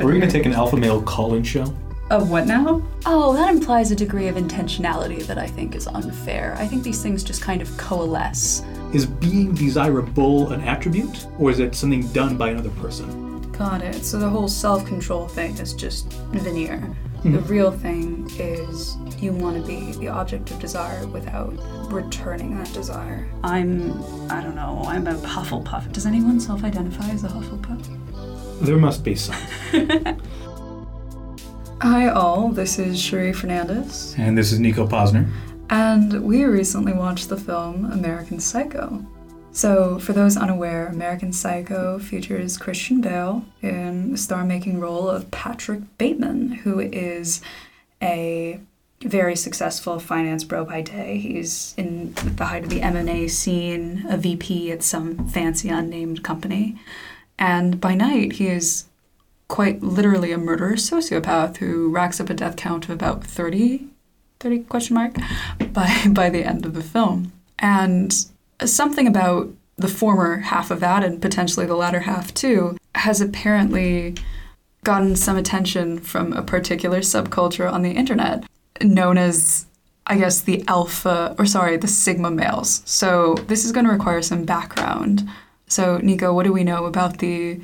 Are we gonna take an alpha male call-in show? Of what now? Oh, that implies a degree of intentionality that I think is unfair. I think these things just kind of coalesce. Is being desirable an attribute, or is it something done by another person? Got it. So the whole self control thing is just veneer. Hmm. The real thing is you want to be the object of desire without returning that desire. I'm, I don't know, I'm a Hufflepuff. Does anyone self identify as a Hufflepuff? There must be some. Hi, all. This is Cherie Fernandes. And this is Nico Posner. And we recently watched the film American Psycho. So, for those unaware, American Psycho features Christian Bale in the star making role of Patrick Bateman, who is a very successful finance bro by day. He's in the height of the M&A scene, a VP at some fancy unnamed company. And by night, he is quite literally a murderous sociopath who racks up a death count of about 30 30 question mark by by the end of the film. And something about the former half of that and potentially the latter half too has apparently gotten some attention from a particular subculture on the internet known as I guess the alpha or sorry the sigma males. So this is going to require some background so Nico what do we know about the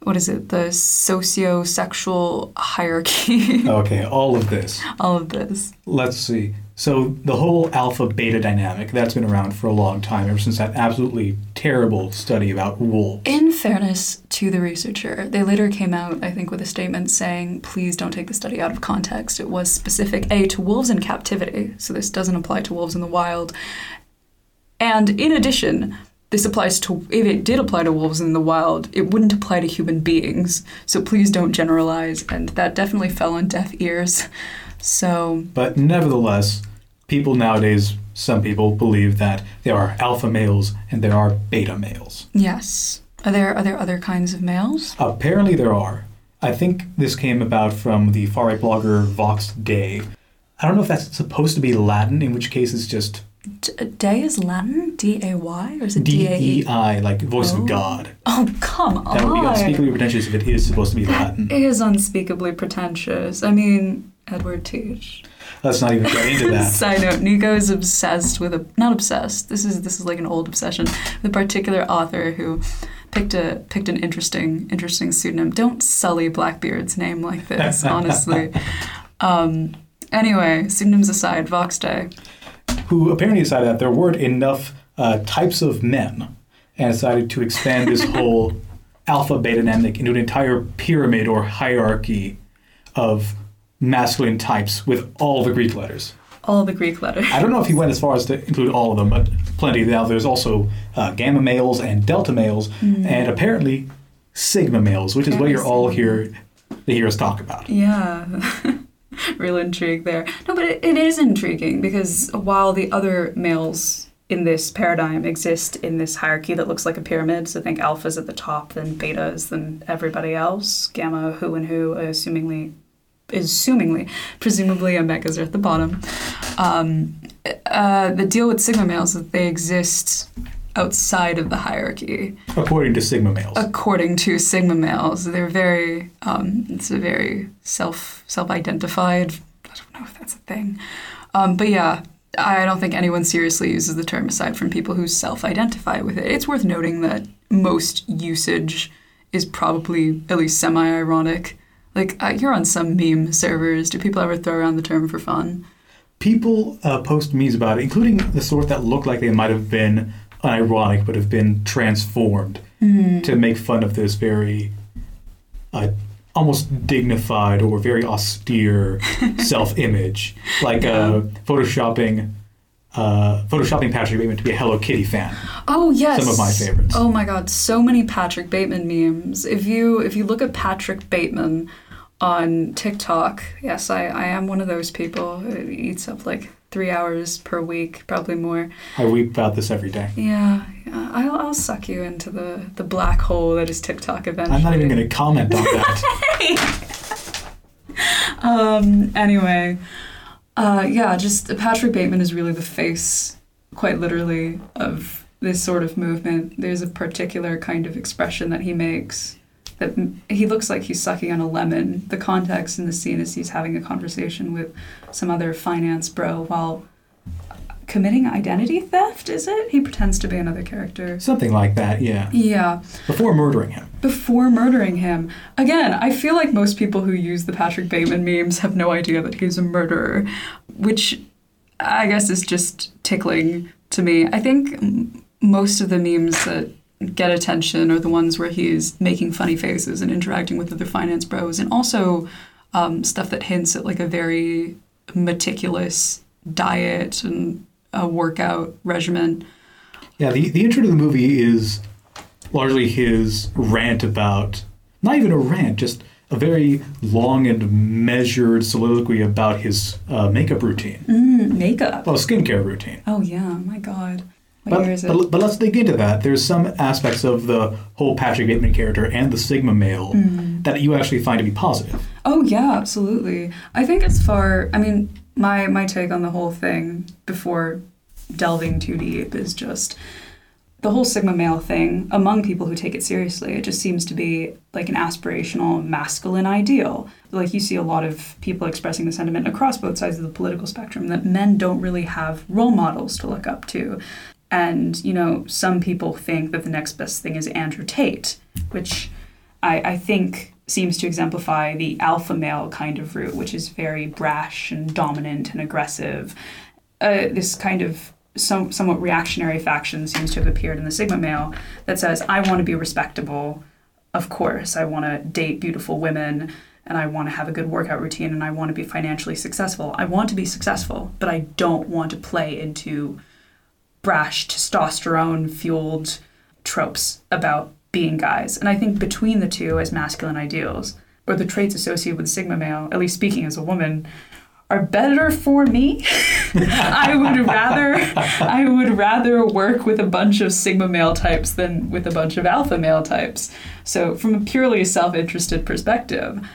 what is it the socio-sexual hierarchy Okay, all of this. all of this Let's see. So the whole alpha beta dynamic that's been around for a long time, ever since that absolutely terrible study about wolves. In fairness to the researcher, they later came out, I think, with a statement saying, please don't take the study out of context. It was specific, A, to wolves in captivity, so this doesn't apply to wolves in the wild. And in addition, this applies to, if it did apply to wolves in the wild, it wouldn't apply to human beings. So please don't generalize. And that definitely fell on deaf ears. So, But nevertheless, people nowadays, some people believe that there are alpha males and there are beta males. yes. Are there, are there other kinds of males? Apparently, there are. I think this came about from the far right blogger Vox Day. I don't know if that's supposed to be Latin, in which case it's just day is Latin? D A Y? Or is it D A E E? I, like voice Oh. of God. Oh, come on. That would be unspeakably pretentious if it is supposed to be Latin. It is unspeakably pretentious. I mean, Edward Teach. Let's not even get into that. Side note: Nico is obsessed with a not obsessed. This is this is like an old obsession The particular author who picked a picked an interesting interesting pseudonym. Don't sully Blackbeard's name like this, honestly. Um, anyway, pseudonyms aside, Vox Day. Who apparently decided that there weren't enough uh, types of men and decided to expand this whole alpha beta dynamic into an entire pyramid or hierarchy of masculine types with all the Greek letters. All the Greek letters. I don't know if he went as far as to include all of them, but plenty. Now there's also uh, gamma males and delta males, and apparently sigma males, which is what you're all here to hear us talk about. Yeah. Real intrigue there. No, but it, it is intriguing because while the other males in this paradigm exist in this hierarchy that looks like a pyramid, so think alpha's at the top, then beta's, then everybody else, gamma, who and who, assumingly, assumingly, presumably omegas are at the bottom. Um, uh, the deal with sigma males is that they exist outside of the hierarchy. According to sigma males. according to sigma males. They're very um, it's a very self self identified i don't know if that's a thing. Um, but yeah i don't think anyone seriously uses the term aside from people who self identify with it. It's worth noting that most usage is probably at least semi ironic like uh, you're on some meme servers. Do people ever throw around the term for fun? People uh, post memes about it, including the sort that look like they might have been unironic but have been transformed to make fun of this very uh, almost dignified or very austere self-image, like uh, photoshopping. Uh, photoshopping Patrick Bateman to be a Hello Kitty fan. Oh yes. Some of my favorites. Oh my god, so many Patrick Bateman memes. If you if you look at Patrick Bateman on TikTok, yes, I, I am one of those people. It eats up like three hours per week, probably more. I weep about this every day. Yeah, yeah I'll, I'll suck you into the, the black hole that is TikTok eventually. I'm not even going to comment on that. Um, anyway, uh, yeah, just Patrick Bateman is really the face, quite literally, of this sort of movement. There's a particular kind of expression that he makes that he looks like he's sucking on a lemon. The context in the scene is he's having a conversation with some other finance bro while committing identity theft. Is it? He pretends to be another character. Something like that, yeah. Yeah, Before murdering him. before murdering him. Again, I feel like most people who use the Patrick Bateman memes have no idea that he's a murderer, which I guess is just tickling to me. I think most of the memes that get attention are the ones where he's making funny faces and interacting with other finance bros, and also um, stuff that hints at like a very meticulous diet and a workout regimen. Yeah, the, the intro to the movie is largely his rant about, not even a rant, just a very long and measured soliloquy about his uh, makeup routine. Mm, makeup. Well, skincare routine. Oh yeah, my God. But, year is it? but, but let's dig into that. There's some aspects of the whole Patrick Bateman character and the Sigma male Mm. that you actually find to be positive. Oh yeah, absolutely. I think as far I mean, my my take on the whole thing before delving too deep is just the whole sigma male thing among people who take it seriously. It just seems to be like an aspirational masculine ideal. Like you see a lot of people expressing the sentiment across both sides of the political spectrum that men don't really have role models to look up to. And, you know, some people think that the next best thing is Andrew Tate, which I, I think seems to exemplify the alpha male kind of route, which is very brash and dominant and aggressive. Uh, this kind of some, somewhat reactionary faction seems to have appeared in the Sigma male that says, I want to be respectable. Of course, I want to date beautiful women and I want to have a good workout routine and I want to be financially successful. I want to be successful, but I don't want to play into brash, testosterone fueled tropes about being guys. And I think between the two as masculine ideals, or the traits associated with Sigma male, at least speaking as a woman, are better for me. I would rather I would rather work with a bunch of Sigma male types than with a bunch of alpha male types. So from a purely self-interested perspective,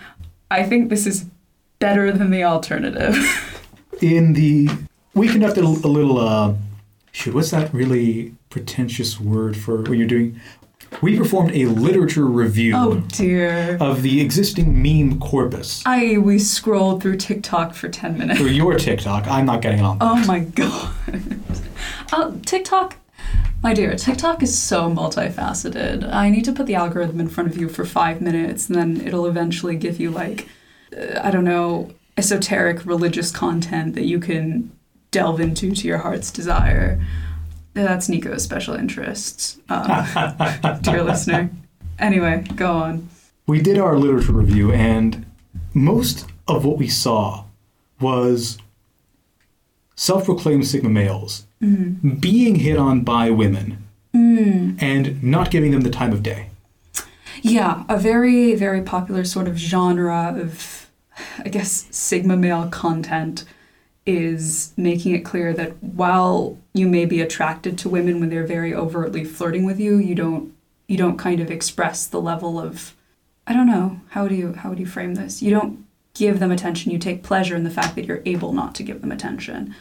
I think this is better than the alternative. In the, we conducted a, a little, uh, shoot, what's that really pretentious word for what you're doing? We performed a literature review oh dear. of the existing meme corpus. I we scrolled through TikTok for 10 minutes. For your TikTok, I'm not getting on. Oh my god. Uh, TikTok, my dear, TikTok is so multifaceted. I need to put the algorithm in front of you for five minutes, and then it'll eventually give you like, uh, I don't know, esoteric religious content that you can delve into to your heart's desire. That's Nico's special interests, um, dear listener. Anyway, go on. We did our literature review, and most of what we saw was self proclaimed Sigma males being hit on by women and not giving them the time of day. Yeah, a very, very popular sort of genre of, I guess, Sigma male content is making it clear that while you may be attracted to women when they're very overtly flirting with you, you don't you don't kind of express the level of I don't know, how do you how would you frame this? You don't give them attention, you take pleasure in the fact that you're able not to give them attention.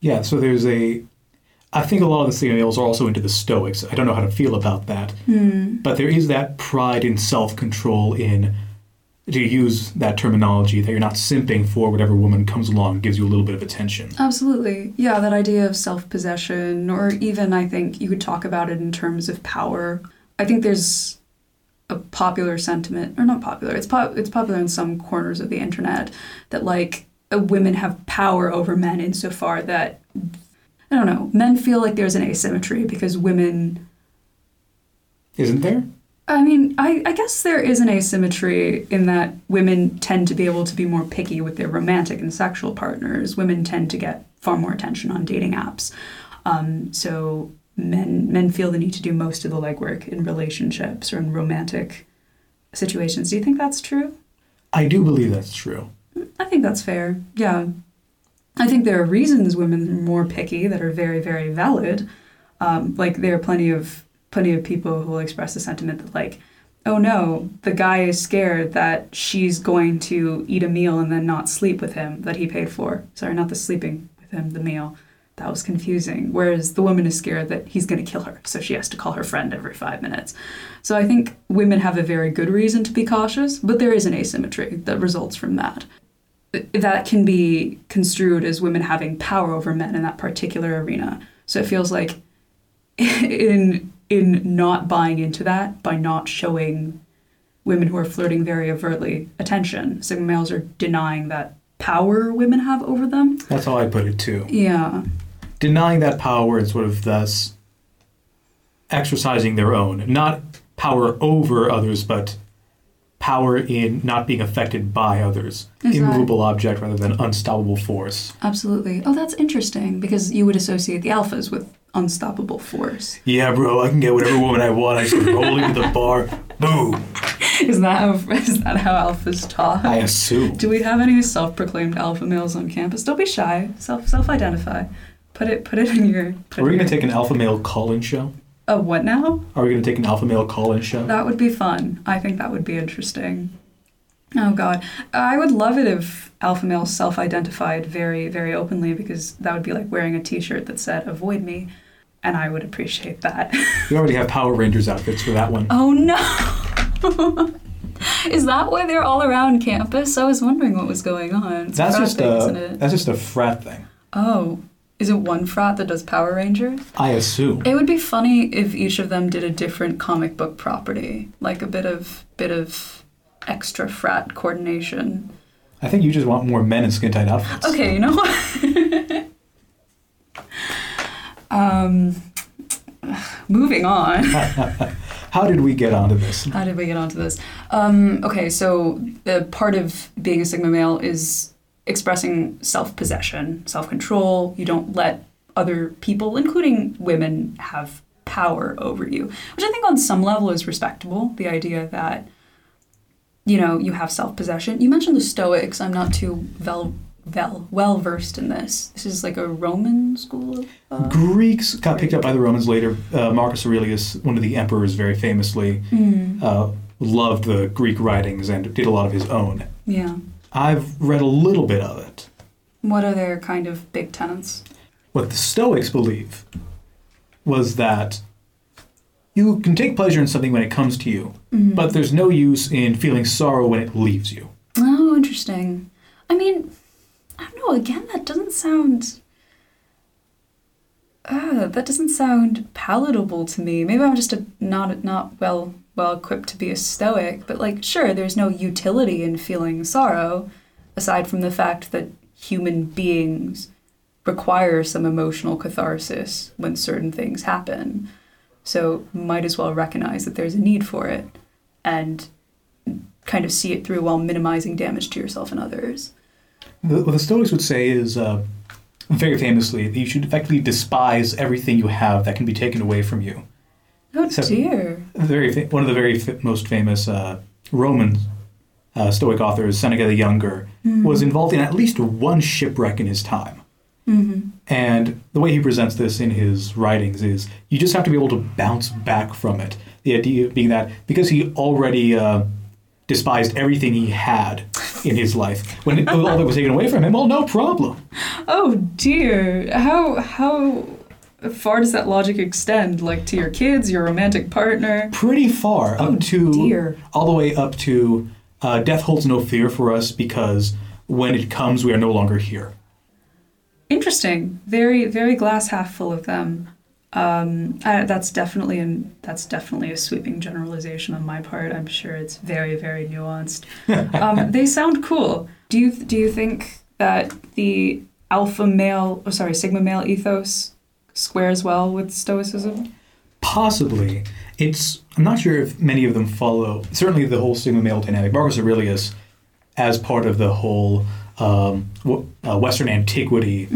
Yeah, so there's a. I think a lot of the Sigma are also into the Stoics. I don't know how to feel about that. Hmm. But there is that pride in self control in, to use that terminology, that you're not simping for whatever woman comes along and gives you a little bit of attention. Absolutely. Yeah, that idea of self possession, or even I think you could talk about it in terms of power. I think there's a popular sentiment, or not popular, it's, pop, it's popular in some corners of the internet, that like uh, women have power over men insofar that, I don't know, men feel like there's an asymmetry because women Isn't there? I mean, I, I guess there is an asymmetry in that women tend to be able to be more picky with their romantic and sexual partners. Women tend to get far more attention on dating apps. Um, so men men feel the need to do most of the legwork in relationships or in romantic situations. Do you think that's true? I do believe that's true. I think that's fair. Yeah. I think there are reasons women are more picky that are very, very valid. Um, like there are plenty of plenty of people who will express the sentiment that like, oh no, the guy is scared that she's going to eat a meal and then not sleep with him that he paid for. Sorry, not the sleeping with him, the meal that was confusing. Whereas the woman is scared that he's going to kill her, so she has to call her friend every five minutes. So I think women have a very good reason to be cautious, but there is an asymmetry that results from that. That can be construed as women having power over men in that particular arena. So it feels like in in not buying into that by not showing women who are flirting very overtly attention, sigma males are denying that power women have over them. That's how I put it too. Yeah. Denying that power and sort of thus exercising their own, not power over others, but power in not being affected by others. Immovable object rather than unstoppable force. Absolutely. Oh, that's interesting because you would associate the alphas with unstoppable force. Yeah, bro, I can get whatever woman I want. I just roll into the bar. Boom. Is that how is that how alphas talk? I assume. Do we have any self-proclaimed alpha males on campus? Don't be shy. Self self-identify. Put it put it in your. Put Are we going in to take an alpha male call-in show? a what now? Are we going to take an alpha male call-in show? That would be fun. I think that would be interesting. Oh God, I would love it if alpha males self-identified very very openly because that would be like wearing a T-shirt that said "Avoid me," and I would appreciate that. We already have Power Rangers outfits for that one. Oh no! Is that why they're all around campus? I was wondering what was going on. It's That's just thing, a that's just a frat thing. Oh, is it one frat that does Power Rangers? I assume. It would be funny if each of them did a different comic book property, like a bit of bit of extra frat coordination. I think you just want more men in skin tight outfits. Okay, you know what? um, moving on. How did we get onto this? How did we get onto this? Um, okay, so the part of being a Sigma male is expressing self possession, self control. You don't let other people, including women, have power over you, which I think on some level is respectable. The idea that, you know, you have self possession. You mentioned the Stoics. I'm not too well, well, well versed in this. This is like a Roman school of. Uh, Greeks got picked up by the Romans later. Uh, Marcus Aurelius, one of the emperors, very famously mm, uh, loved the Greek writings and did a lot of his own. yeah. I've read a little bit of it. What are their kind of big tenets? What the Stoics believe was that you can take pleasure in something when it comes to you, Mhm. but there's no use in feeling sorrow when it leaves you. Oh, interesting. I mean, I don't know. Again, that doesn't sound. Uh, that doesn't sound palatable to me. Maybe I'm just a not not well well equipped to be a stoic. But like, sure, there's no utility in feeling sorrow, aside from the fact that human beings require some emotional catharsis when certain things happen. So might as well recognize that there's a need for it, and kind of see it through while minimizing damage to yourself and others. The, what the Stoics would say is, uh, very famously, that you should effectively despise everything you have that can be taken away from you. Oh So- dear. Very fa- one of the very fa- most famous uh, Roman uh, Stoic authors, Seneca the Younger, was involved in at least one shipwreck in his time. Mm-hmm. And the way he presents this in his writings is you just have to be able to bounce back from it. The idea being that because he already uh, despised everything he had in his life, when it, all that was taken away from him, well, no problem. Oh dear. How how far does that logic extend? Like to your kids, your romantic partner? Pretty far, Oh, up to dear. all the way up to uh, death holds no fear for us because when it comes, we are no longer here. Interesting. Very very glass half full of them. Um, I, that's definitely an that's definitely a sweeping generalization on my part. I'm sure it's very very nuanced. um, they sound cool. Do you do you think that the alpha male, oh sorry, sigma male ethos squares well with stoicism? Possibly. It's I'm not sure if many of them follow certainly the whole sigma male dynamic. Marcus Aurelius, as part of the whole um, w- uh, Western antiquity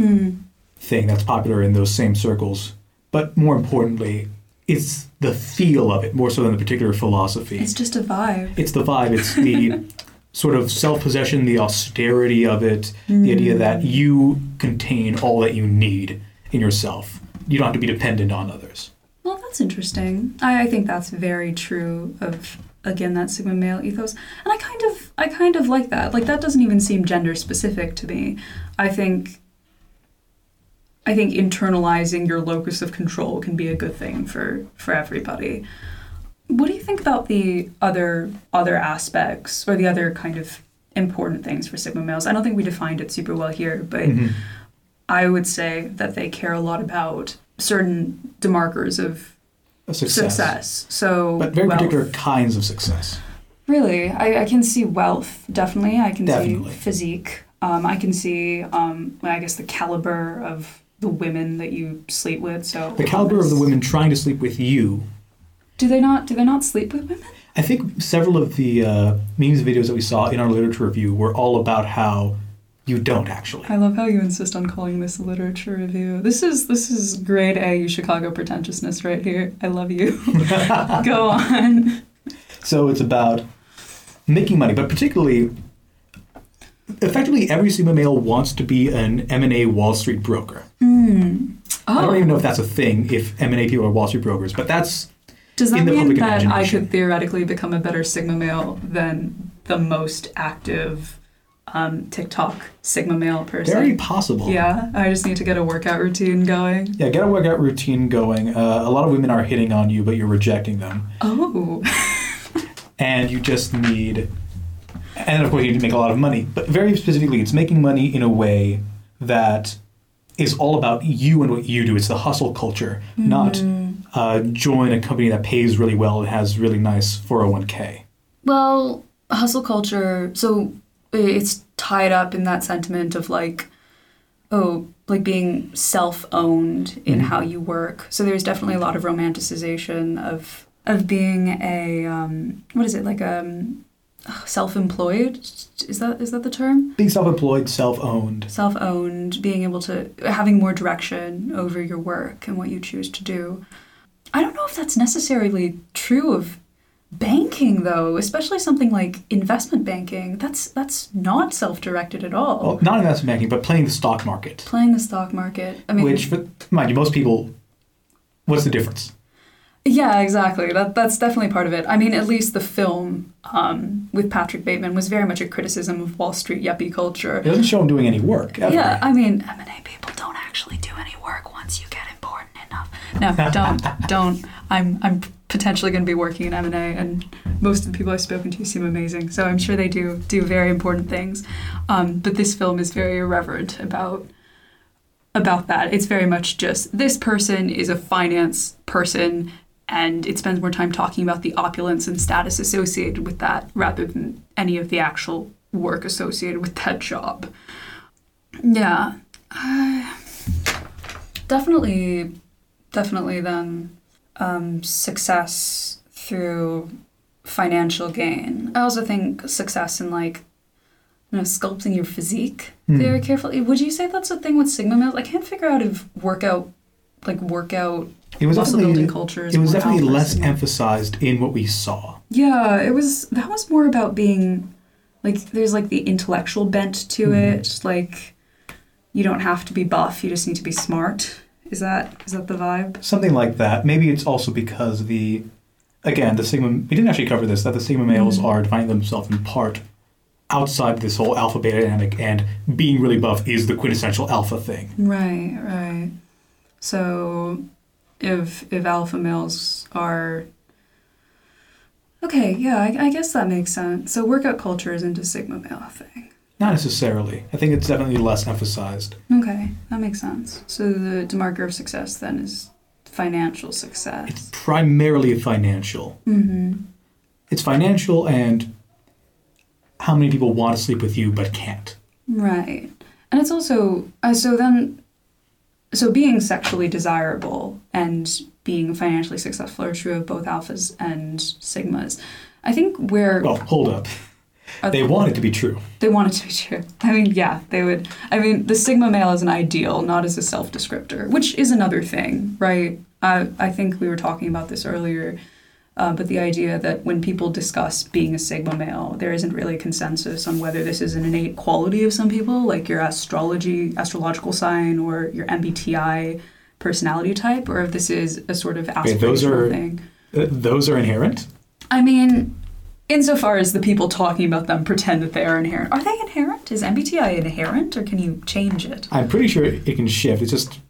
thing that's popular in those same circles. But more importantly, it's the feel of it more so than the particular philosophy. It's just a vibe. It's the vibe. It's the sort of self-possession, the austerity of it, the idea that you contain all that you need in yourself. You don't have to be dependent on others. Well, that's interesting. I, I think that's very true of again that sigma male ethos, and I kind of I kind of like that. Like that doesn't even seem gender specific to me. I think I think internalizing your locus of control can be a good thing for for everybody. What do you think about the other other aspects or the other kind of important things for Sigma males? I don't think we defined it super well here, but Mhm. I would say that they care a lot about certain demarkers of success. success. So, But very wealth. particular kinds of success. Really, I, I can see wealth definitely. I can Definitely. see physique. Um, I can see, um, I guess, the caliber of the women that you sleep with. So The caliber of the women trying to sleep with you. Do they not? Do they not sleep with women? I think several of the uh, memes videos that we saw in our literature review were all about how you don't actually. I love how you insist on calling this a literature review. This is this is grade A UChicago pretentiousness right here. I love you. Go on. So it's about making money, but particularly, effectively, every Sigma male wants to be an M&A Wall Street broker. Hmm. I don't Oh, even know if that's a thing, if M&A people are Wall Street brokers, but that's does that in the mean that I could theoretically become a better Sigma male than the most active um, TikTok Sigma male person? very possible. Yeah, I just need to get a workout routine going. Yeah, get a workout routine going. Uh, a lot of women are hitting on you, but you're rejecting them. Oh, and you just need and of course you need to make a lot of money but very specifically it's making money in a way that is all about you and what you do it's the hustle culture not uh, join a company that pays really well and has really nice 401k Well, hustle culture, so it's tied up in that sentiment of like, oh, like being self owned in Mhm. how you work. So there's definitely a lot of romanticization of of being a um, what is it like um self employed is that is that the term being self-employed self-owned self owned being able to having more direction over your work and what you choose to do. I don't know if that's necessarily true of banking though, especially something like investment banking. That's that's not self-directed at all. well not investment banking but playing the stock market Playing the stock market. I mean which for, mind you most people what's the difference Yeah, exactly. That that's definitely part of it. I mean, at least the film um, with Patrick Bateman was very much a criticism of Wall Street yuppie culture. it doesn't show him doing any work ever. Yeah, I mean, M&A people don't actually do any work once you get important enough. No, don't, don't. I'm, I'm potentially going to be working in M&A, and most of the people I've spoken to seem amazing. So I'm sure they do do very important things. Um, but this film is very irreverent about about that. It's very much just this person is a finance person. And it spends more time talking about the opulence and status associated with that rather than any of the actual work associated with that job. Yeah. Uh, definitely, definitely then um, success through financial gain. I also think success in like, you know, sculpting your physique Hmm. very carefully. Would you say that's a thing with Sigma males? I can't figure out if workout, like workout it was muscle building cultures. it was definitely less emphasized in what we saw Yeah, it was. That was more about being like. There's like the intellectual bent to Mhm. it. Like, you don't have to be buff. You just need to be smart. Is that is that the vibe? something like that. Maybe it's also because the, again, the Sigma. We didn't actually cover this. That the Sigma males Mhm. are defining themselves in part outside this whole alpha beta dynamic, and being really buff is the quintessential alpha thing. Right, right. So, if if alpha males are okay, yeah, I, I guess that makes sense. So, workout culture isn't a sigma male thing. Not necessarily. I think it's definitely less emphasized. Okay, that makes sense. So the demarker of success then is financial It's success. primarily financial. Mm-hmm. It's financial and how many people want to sleep with you but can't. Right. And it's also uh, so then so being sexually desirable and being financially successful are true of both alphas and sigmas. I think where Well, hold up. They want it to be true. they want it to be true. I mean, yeah, they would. I mean, the sigma male is an ideal, not as a self descriptor, which is another thing, right? I I think we were talking about this earlier. Uh, but the idea that when people discuss being a sigma male, there isn't really consensus on whether this is an innate quality of some people, like your astrology, astrological sign, or your MBTI personality type, or if this is a sort of aspirational those are- thing. Uh, those are inherent. I mean, insofar as the people talking about them pretend that they are inherent, are they inherent? Is MBTI inherent, or can you change it? I'm pretty sure it can shift. It's just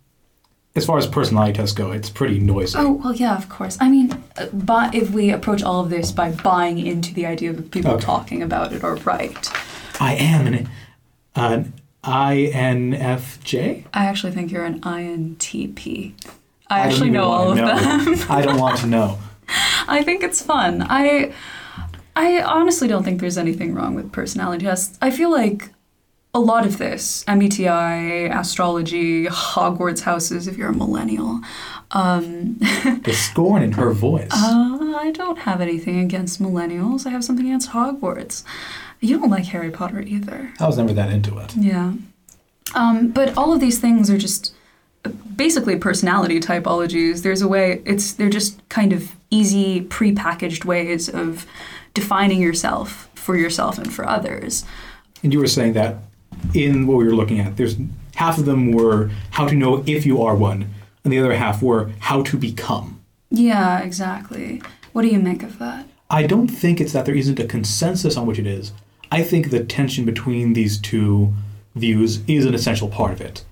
as far as personality tests go, it's pretty noisy. Oh well, yeah, of course. I mean, but if we approach all of this by buying into the idea that people Okay. talking about it are right, I am an, an INFJ. I actually think you're an INTP. I, don't actually know all of wanna them. I don't want to know. I think it's fun. I I honestly don't think there's anything wrong with personality tests. I feel like a lot of this, MBTI, astrology, Hogwarts houses if you're a millennial. Um, The scorn in her voice. uh, I don't have anything against millennials. I have something against Hogwarts. You don't like Harry Potter either. I was never that into it. Yeah. Um, but all of these things are just basically personality typologies. There's a way, it's they're just kind of easy, pre-packaged ways of defining yourself for yourself and for others. And you were saying that in what we were looking at, there's half of them were how to know if you are one, and the other half were how to become. Yeah, exactly. What do you make of that? I don't think it's that there isn't a consensus on which it is. I think the tension between these two views is an essential part of it.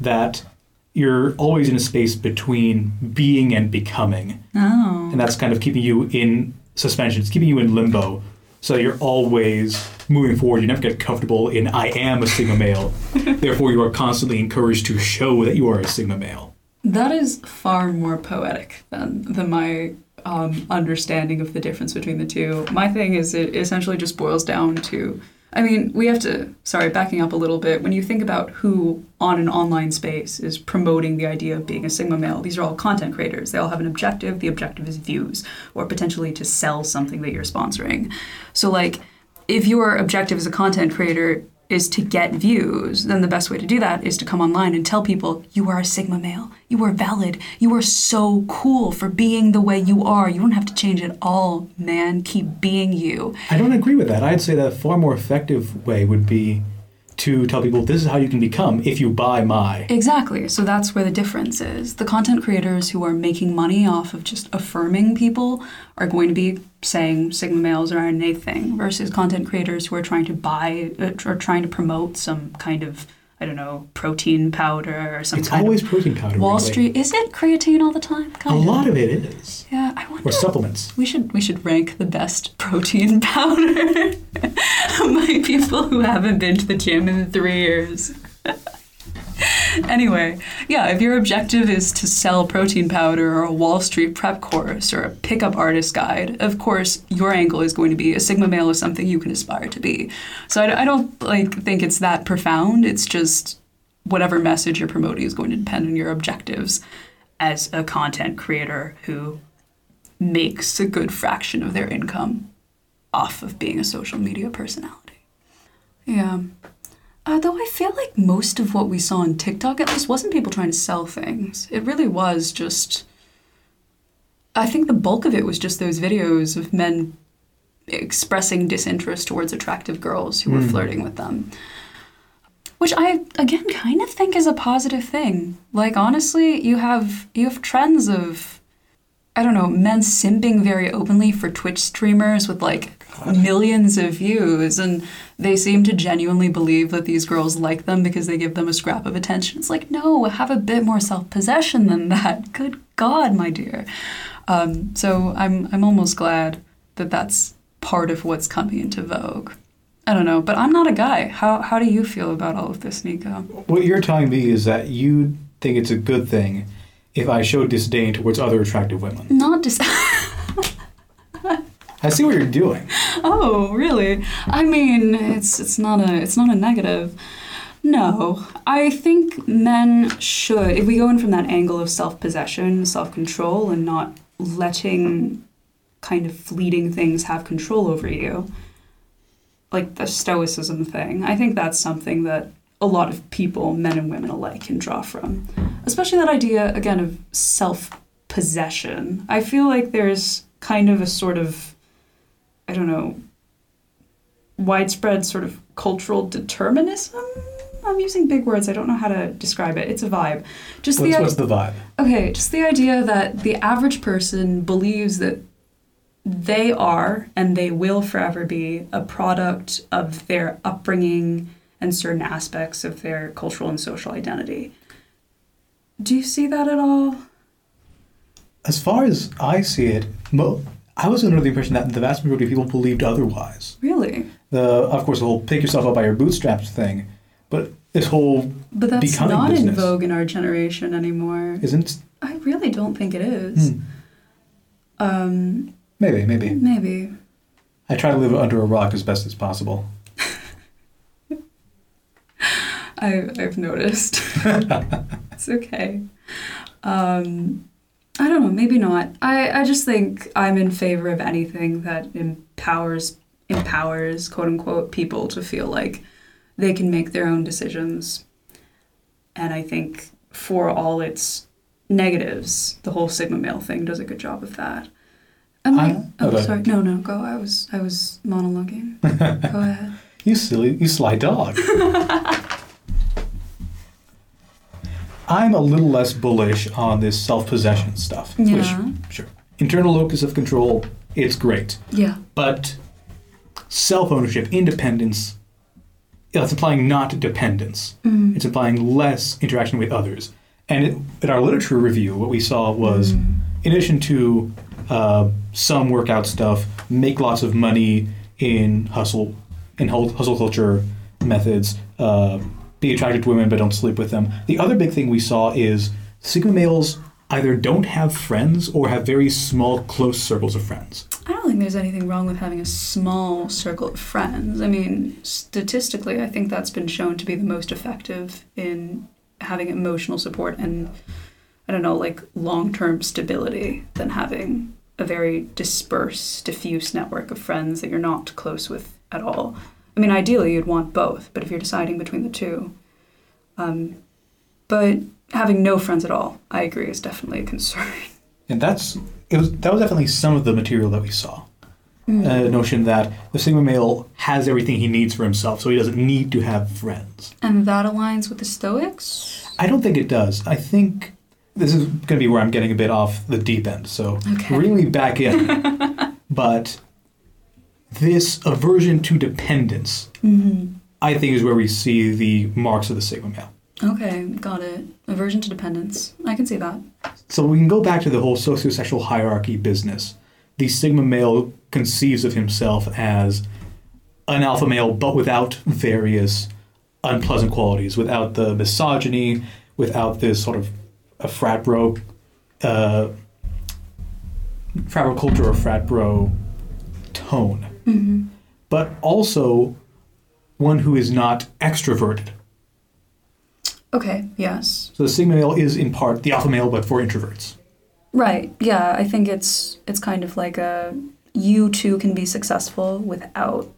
That you're always in a space between being and becoming. Oh. And that's kind of keeping you in suspension. It's keeping you in limbo. So you're always moving forward. You never get comfortable in I am a Sigma male. Therefore, you are constantly encouraged to show that you are a Sigma male. That is far more poetic than, than my um, understanding of the difference between the two. My thing is, it essentially just boils down to I mean, we have to, sorry, backing up a little bit, when you think about who on an online space is promoting the idea of being a Sigma male, these are all content creators. They all have an objective. The objective is views or potentially to sell something that you're sponsoring. So, like, if your objective as a content creator is to get views, then the best way to do that is to come online and tell people you are a Sigma male. You are valid. You are so cool for being the way you are. You don't have to change at all, man. Keep being you. I don't agree with that. I'd say that a far more effective way would be to tell people this is how you can become if you buy my. Exactly. So that's where the difference is. The content creators who are making money off of just affirming people are going to be saying Sigma males are an innate thing versus content creators who are trying to buy uh, or trying to promote some kind of, I don't know, protein powder or some It's kind always of protein powder. Wall weirdly. Street. Is it creatine all the time? A Kind lot of it is. Yeah, I wonder. Or supplements. We should we should rank the best protein powder by people who haven't been to the gym in three years. anyway, yeah, if your objective is to sell protein powder or a Wall Street prep course or a pickup artist guide, of course your angle is going to be a Sigma male is something you can aspire to be. So I, I don't like think it's that profound. It's just whatever message you're promoting is going to depend on your objectives as a content creator who makes a good fraction of their income off of being a social media personality. Yeah. Uh, though I feel like most of what we saw on TikTok, at least, wasn't people trying to sell things. It really was just. I think the bulk of it was just those videos of men expressing disinterest towards attractive girls who were Mm. flirting with them. Which I again kind of think is a positive thing. Like honestly, you have you have trends of I don't know, men simping very openly for Twitch streamers with like millions of views, and they seem to genuinely believe that these girls like them because they give them a scrap of attention. It's like, no, have a bit more self possession than that. Good God, my dear. Um, so I'm I'm almost glad that that's part of what's coming into vogue. I don't know, but I'm not a guy. How how do you feel about all of this, Nico? What you're telling me is that you think it's a good thing if I show disdain towards other attractive women. Not just. I see what you're doing. Oh, really? I mean, it's it's not a it's not a negative. No, I think men should. If we go in from that angle of self possession, self control, and not letting kind of fleeting things have control over you, like the stoicism thing, I think that's something that a lot of people, men and women alike, can draw from. Especially that idea again of self possession. I feel like there's kind of a sort of I don't know, widespread sort of cultural determinism. I'm using big words. I don't know how to describe it. It's a vibe. Just What's, the what's the vibe? okay, just the idea that the average person believes that they are and they will forever be a product of their upbringing and certain aspects of their cultural and social identity. Do you see that at all? As far as I see it, mo- I was under the impression that the vast majority of people believed otherwise. Really? The of course the whole pick yourself up by your bootstraps thing, but this whole But that's not in vogue in our generation anymore. isn't I really don't think it is. hmm, Um, maybe maybe maybe. I try to live under a rock as best as possible. I, I've noticed. it's okay. Um, I don't know, maybe not. I, I just think I'm in favor of anything that empowers empowers quote unquote people to feel like they can make their own decisions. And I think for all its negatives, the whole Sigma male thing does a good job of that. And like, oh, okay. sorry, no, no, go. I was, I was monologuing. go ahead. You silly, you sly dog. I'm a little less bullish on this self-possession stuff. Yeah. Which, sure, internal locus of control, it's great, Yeah. but self-ownership, independence, yeah, it's implying not dependence. Mm. It's implying less interaction with others. And it, in our literature review, what we saw was, Mm. in addition to uh, some workout stuff, make lots of money in hustle, in hustle culture methods, uh, be attracted to women but don't sleep with them. The other big thing we saw is Sigma males either don't have friends or have very small, close circles of friends. I don't think there's anything wrong with having a small circle of friends. I mean, statistically, I think that's been shown to be the most effective in having emotional support and, I don't know, like long term stability than having a very dispersed, diffuse network of friends that you're not close with at all. I mean, ideally, you'd want both, but if you're deciding between the two, um, but having no friends at all, I agree, is definitely a concern. And that's it was that was definitely some of the material that we saw. A notion that the Sigma male has everything he needs for himself, so he doesn't need to have friends. And that aligns with the Stoics? I don't think it does. I think this is going to be where I'm getting a bit off the deep end. So Okay. reel me back in. but this aversion to dependence, Mm-hmm. I think, is where we see the marks of the Sigma male. Okay, got it. Aversion to dependence. I can see that. So we can go back to the whole sociosexual hierarchy business. The Sigma male conceives of himself as an alpha male, but without various unpleasant qualities, without the misogyny, without this sort of a frat bro, uh, frat bro culture or frat bro tone, Mm-hmm. but also one who is not extroverted. Okay, yes. So the Sigma male is in part the alpha male, but for introverts. Right. Yeah, I think it's it's kind of like a you too can be successful without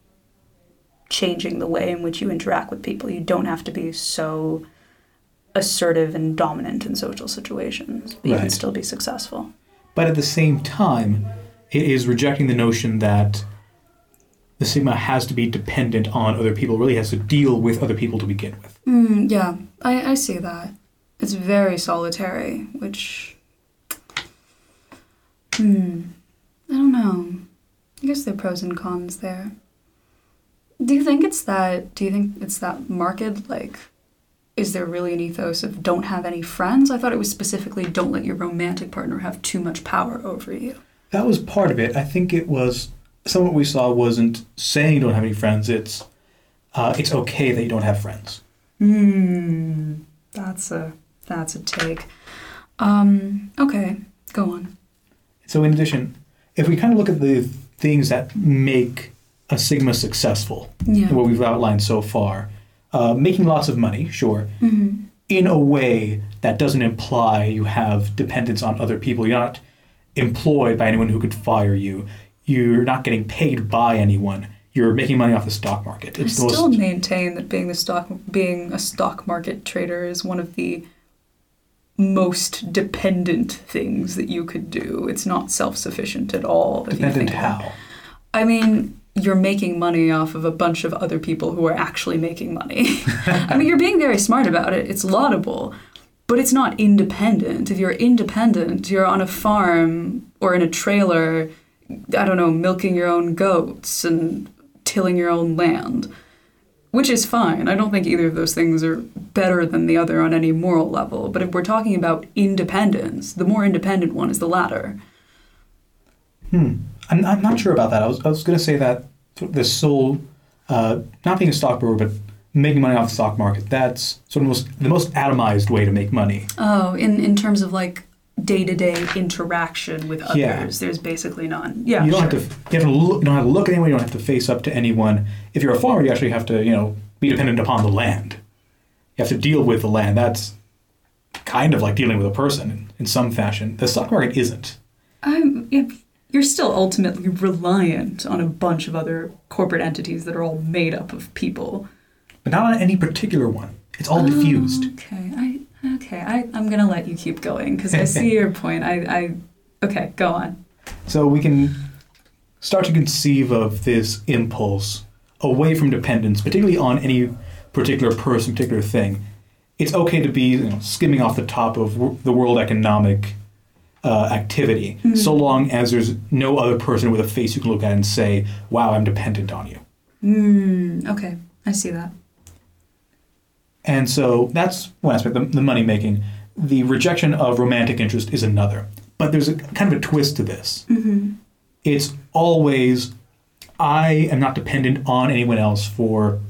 changing the way in which you interact with people. You don't have to be so assertive and dominant in social situations, but you can still be successful. But at the same time, it is rejecting the notion that the Sigma has to be dependent on other people, really has to deal with other people to begin with. Mm, yeah, I, I see that. It's very solitary, which. Hmm. I don't know. I guess there are pros and cons there. Do you think it's that? Do you think it's that market? Like, is there really an ethos of don't have any friends? I thought it was specifically don't let your romantic partner have too much power over you. That was part of it. I think it was some of what we saw wasn't saying you don't have any friends. It's uh, it's okay that you don't have friends. Hmm. That's a that's a take. Um. Okay. Go on. So in addition, if we kind of look at the things that make a Sigma successful, Yeah. what we've outlined so far, uh, making lots of money, sure, Mm-hmm. in a way that doesn't imply you have dependence on other people. You're not employed by anyone who could fire you. You're not getting paid by anyone. You're making money off the stock market. I It's the still most, maintain that being the stock being a stock market trader is one of the most dependent things that you could do. It's not self-sufficient at all. dependent how. I mean, you're making money off of a bunch of other people who are actually making money. I mean, you're being very smart about it. It's laudable, but it's not independent. If you're independent, you're on a farm or in a trailer, I don't know, milking your own goats and tilling your own land. which is fine. I don't think either of those things are better than the other on any moral level. But if we're talking about independence, the more independent one is the latter. Hmm. I'm, I'm not sure about that. I was, I was going to say that the sole, uh, not being a stockbroker, but making money off the stock market, that's sort of most, the most atomized way to make money. Oh, in, in terms of like day to day interaction with others, Yeah. there's basically none. Yeah, you don't sure. have to. You have to look. You don't have to look at anyone. You don't have to face up to anyone. If you're a farmer, you actually have to. You know, be dependent upon the land. You have to deal with the land. That's kind of like dealing with a person in, in some fashion. The stock market isn't. I'm, yeah, you're still ultimately reliant on a bunch of other corporate entities that are all made up of people. but not on any particular one. It's all diffused. Oh, okay, I okay, I, I'm gonna let you keep going because I see your point. I, I okay, go on. So we can start to conceive of this impulse away from dependence, particularly on any particular person, particular thing. It's okay to be you know, skimming off the top of w- the world economic uh, activity, so long as there's no other person with a face you can look at and say, "Wow, I'm dependent on you." Mm, okay, I see that. And so that's one aspect, the, the money making. The rejection of romantic interest is another. But there's a kind of a twist to this. Mm-hmm. It's always, I am not dependent on anyone else for,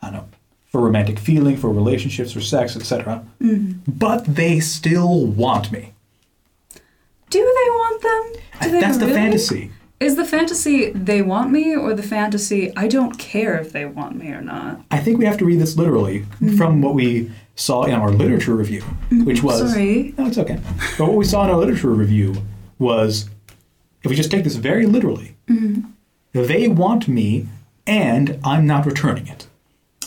I don't know, for romantic feeling, for relationships, for sex, etc. Mm-hmm. But they still want me. Do they want them? Do That's the fantasy. Is the fantasy they want me, or the fantasy I don't care if they want me or not? I think we have to read this literally mm. from what we saw in our literature review, mm-hmm. which was Sorry. No, it's okay. But what we saw in our literature review was if we just take this very literally, mm-hmm. they want me and I'm not returning it.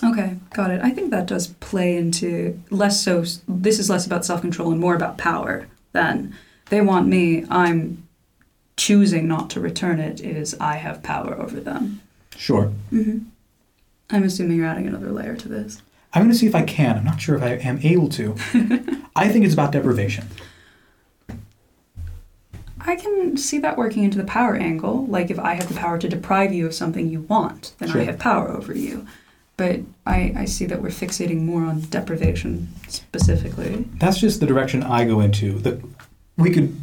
Okay, got it. I think that does play into less so. This is less about self control and more about power than they want me. I'm choosing not to return it. Is I have power over them. Sure. Mm-hmm. I'm assuming you're adding another layer to this. I'm going to see if I can. I'm not sure if I am able to. I think it's about deprivation. I can see that working into the power angle. Like if I have the power to deprive you of something you want, then Sure. I have power over you. But I, I see that we're fixating more on deprivation specifically. That's just the direction I go into. The, we could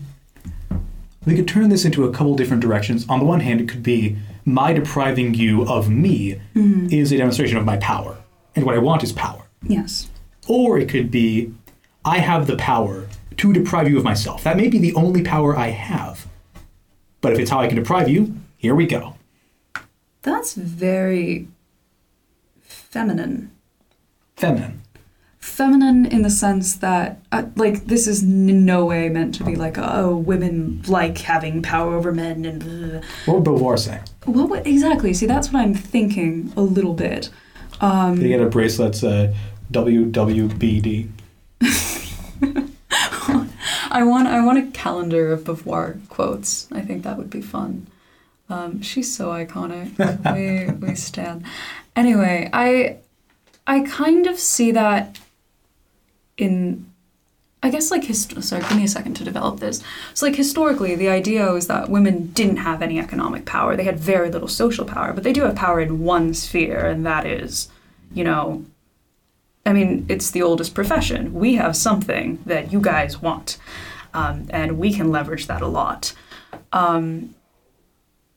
we could turn this into a couple different directions. On the one hand, it could be my depriving you of me mm-hmm. is a demonstration of my power, and what I want is power. Yes. Or it could be, I have the power to deprive you of myself. That may be the only power I have. But if it's how I can deprive you, here we go. That's very feminine. Feminine. Feminine in the sense that, uh, like, this is in no way meant to be like, oh, women like having power over men and. blah. What would Beauvoir say? What, exactly. See, that's what I'm thinking a little bit. Um, They get a bracelet uh, WWBD. I want I want a calendar of Beauvoir quotes. I think that would be fun. Um, she's so iconic. we we stand. Anyway, I I kind of see that in I guess like hist- sorry, give me a second to develop this. So like historically, the idea was that women didn't have any economic power. They had very little social power, but they do have power in one sphere, and that is, you know, I mean, it's the oldest profession. We have something that you guys want, um, and we can leverage that a lot. Um,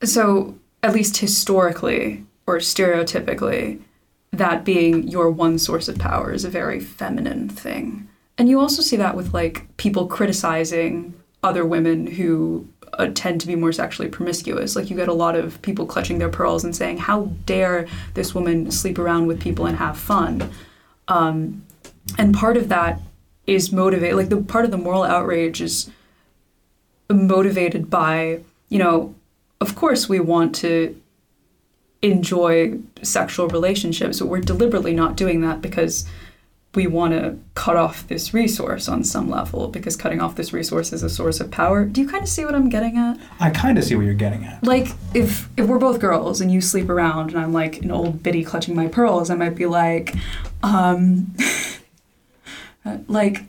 so, at least historically or stereotypically, that being your one source of power is a very feminine thing. And you also see that with like people criticizing other women who uh, tend to be more sexually promiscuous. Like you get a lot of people clutching their pearls and saying, "How dare this woman sleep around with people and have fun?" Um, and part of that is motivated, like the part of the moral outrage is motivated by, you know, of course we want to enjoy sexual relationships, but we're deliberately not doing that because we want to cut off this resource on some level because cutting off this resource is a source of power. Do you kind of see what I'm getting at? I kind of see what you're getting at. like if if we're both girls and you sleep around and I'm like an old biddy clutching my pearls, I might be like, um, like,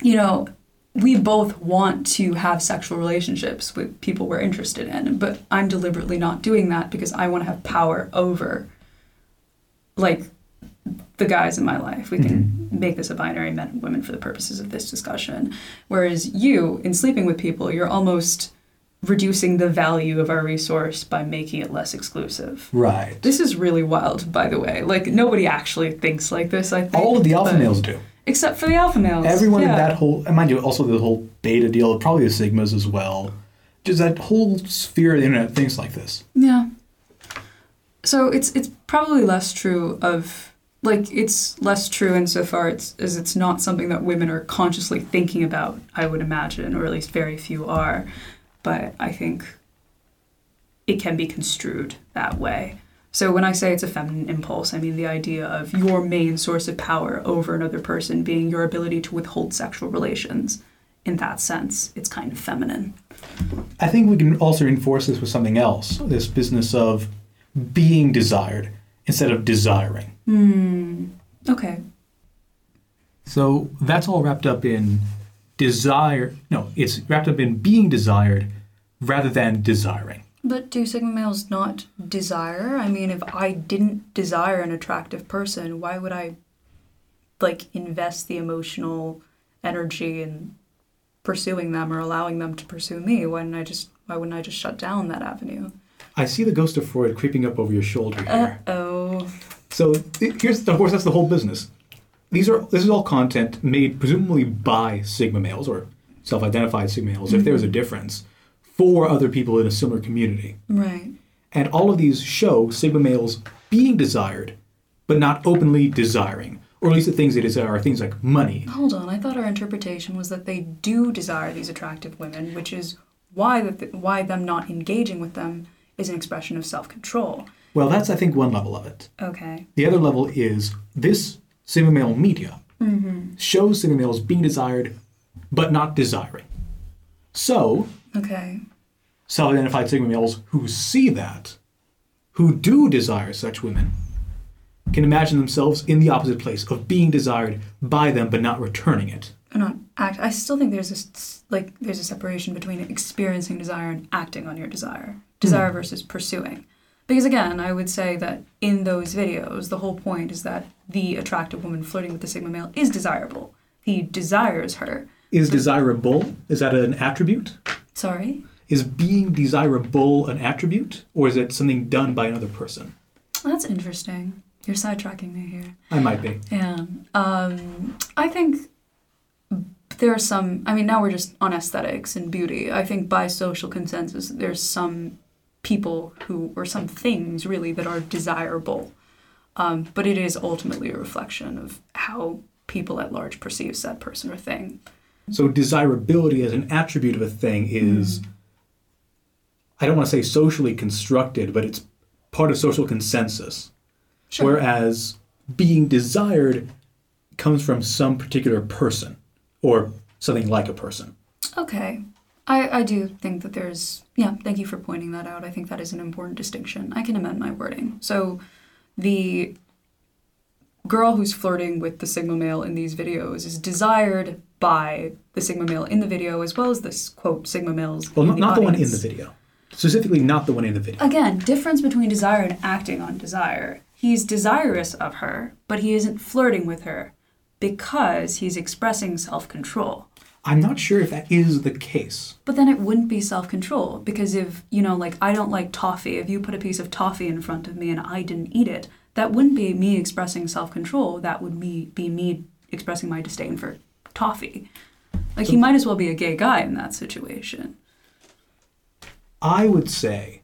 you know, we both want to have sexual relationships with people we're interested in, but I'm deliberately not doing that because I want to have power over like the guys in my life. We can mm-hmm. make this a binary men and women for the purposes of this discussion. Whereas you, in sleeping with people, you're almost reducing the value of our resource by making it less exclusive. Right. This is really wild, by the way. Like nobody actually thinks like this. I think All of the alpha males do. Except for the alpha males. Everyone in that whole, and mind you, also the whole beta deal, probably the sigmas as well. Just that whole sphere of the internet thinks like this. Yeah. So it's it's probably less true of like it's less true insofar it's as it's not something that women are consciously thinking about, I would imagine, or at least very few are. But I think it can be construed that way. So when I say it's a feminine impulse, I mean the idea of your main source of power over another person being your ability to withhold sexual relations. In that sense, it's kind of feminine. I think we can also reinforce this with something else this business of being desired instead of desiring. Hmm. Okay. So that's all wrapped up in desire. No, it's wrapped up in being desired rather than desiring. But do Sigma males not desire? I mean, if I didn't desire an attractive person, why would I, like, invest the emotional energy in pursuing them or allowing them to pursue me? Why didn't I just? Why wouldn't I just shut down that avenue? I see the ghost of Freud creeping up over your shoulder Uh here. oh. So here's, of course, that's the whole business. These are this is all content made presumably by sigma males or self-identified sigma males, if there's a difference, for other people in a similar community. Right. And all of these show sigma males being desired, but not openly desiring, or at least the things they desire are things like money. Hold on. I thought our interpretation was that they do desire these attractive women, which is why that why them not engaging with them is an expression of self-control. Well, that's I think one level of it. Okay. The other level is this sigma male media mm-hmm. shows sigma males being desired, but not desiring. So Okay. self identified Sigma males who see that, who do desire such women, can imagine themselves in the opposite place of being desired by them but not returning it. Not act. I still think there's a like there's a separation between experiencing desire and acting on your desire. Hmm. Desire versus pursuing. Because again, I would say that in those videos, the whole point is that the attractive woman flirting with the Sigma male is desirable. He desires her. Is desirable, is that an attribute? Sorry? Is being desirable an attribute? Or is it something done by another person? That's interesting. You're sidetracking me here. I might be. Yeah. Um, I think there are some, I mean, now we're just on aesthetics and beauty. I think by social consensus, there's some people who, or some things really, that are desirable. Um, but it is ultimately a reflection of how people at large perceive said person or thing. So desirability as an attribute of a thing is, I don't want to say socially constructed, but it's part of social consensus. Sure. Whereas being desired comes from some particular person or something like a person. Okay. I, I do think that there's, yeah, thank you for pointing that out. I think that is an important distinction. I can amend my wording. So the girl who's flirting with the Sigma male in these videos is desired by the Sigma male in the video as well as this quote Sigma males. Well, not, not the one in the video. Specifically, not the one in the video. Again, difference between desire and acting on desire. He's desirous of her, but he isn't flirting with her because he's expressing self control. I'm not sure if that is the case. But then it wouldn't be self control because if, you know, like I don't like toffee, if you put a piece of toffee in front of me and I didn't eat it, that wouldn't be me expressing self control. That would me be me expressing my disdain for toffee. Like he might as well be a gay guy in that situation. I would say,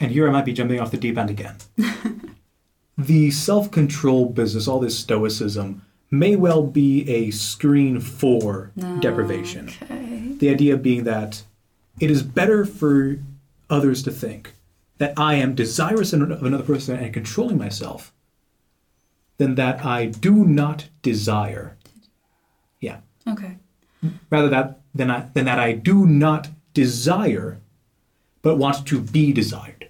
and here I might be jumping off the deep end again, the self control business, all this stoicism, may well be a screen for deprivation. Okay. The idea being that it is better for others to think that I am desirous of another person and controlling myself than that I do not desire. Okay. Rather that than, I, than that I do not desire, but want to be desired.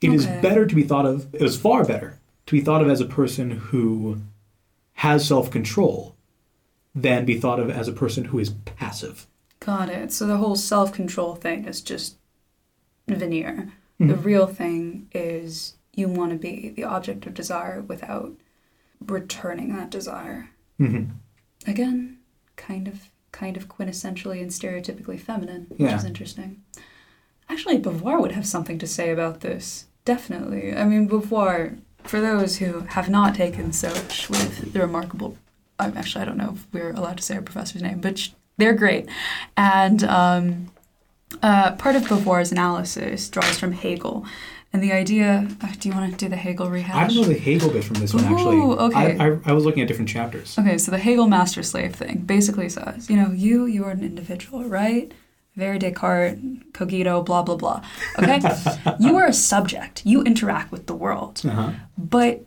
It is Okay. better to be thought of, it is far better to be thought of as a person who has self control than be thought of as a person who is passive. Got it. So the whole self control thing is just veneer. The real thing is you want to be the object of desire without returning that desire. hmm Again, kind of kind of quintessentially and stereotypically feminine, which Yeah. is interesting. Actually, Beauvoir would have something to say about this. Definitely. I mean, Beauvoir, for those who have not taken Soch with the remarkable, um, actually, I don't know if we're allowed to say our professor's name, but sh- they're great. And um, uh, part of Beauvoir's analysis draws from Hegel. And the idea, uh, do you want to do the Hegel rehash? I don't know the Hegel bit from this one actually. Ooh, okay. I, I, I was looking at different chapters. Okay, so the Hegel master slave thing basically says, you know, you, you are an individual, right? Very Descartes, cogito, blah, blah, blah. Okay? you are a subject. You interact with the world. Uh-huh. But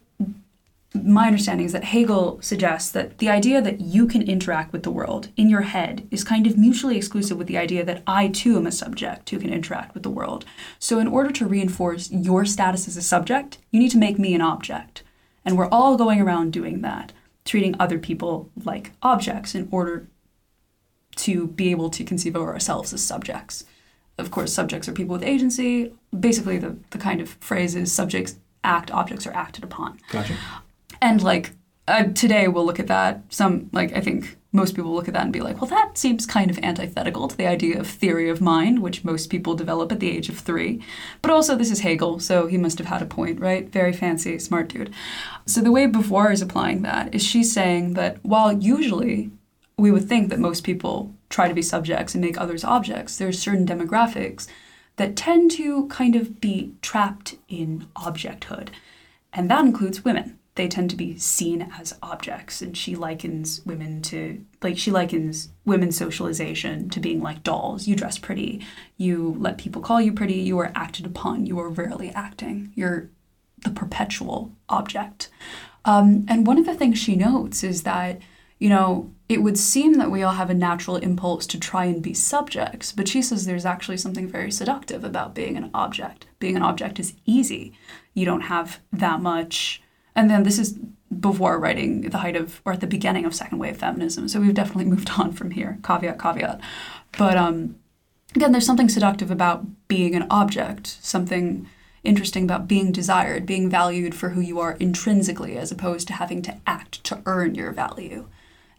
my understanding is that Hegel suggests that the idea that you can interact with the world in your head is kind of mutually exclusive with the idea that I too am a subject who can interact with the world. So, in order to reinforce your status as a subject, you need to make me an object. And we're all going around doing that, treating other people like objects in order to be able to conceive of ourselves as subjects. Of course, subjects are people with agency. Basically, the, the kind of phrase is subjects act, objects are acted upon. Gotcha. And like uh, today, we'll look at that. Some like I think most people look at that and be like, well, that seems kind of antithetical to the idea of theory of mind, which most people develop at the age of three. But also, this is Hegel, so he must have had a point, right? Very fancy, smart dude. So the way Beauvoir is applying that is she's saying that while usually we would think that most people try to be subjects and make others objects, there's certain demographics that tend to kind of be trapped in objecthood. And that includes women. They tend to be seen as objects. And she likens women to, like, she likens women's socialization to being like dolls. You dress pretty, you let people call you pretty, you are acted upon, you are rarely acting. You're the perpetual object. Um, and one of the things she notes is that, you know, it would seem that we all have a natural impulse to try and be subjects, but she says there's actually something very seductive about being an object. Being an object is easy. You don't have that much. And then this is before writing the height of, or at the beginning of second wave feminism. So we've definitely moved on from here. Caveat, caveat. But um, again, there's something seductive about being an object, something interesting about being desired, being valued for who you are intrinsically, as opposed to having to act to earn your value.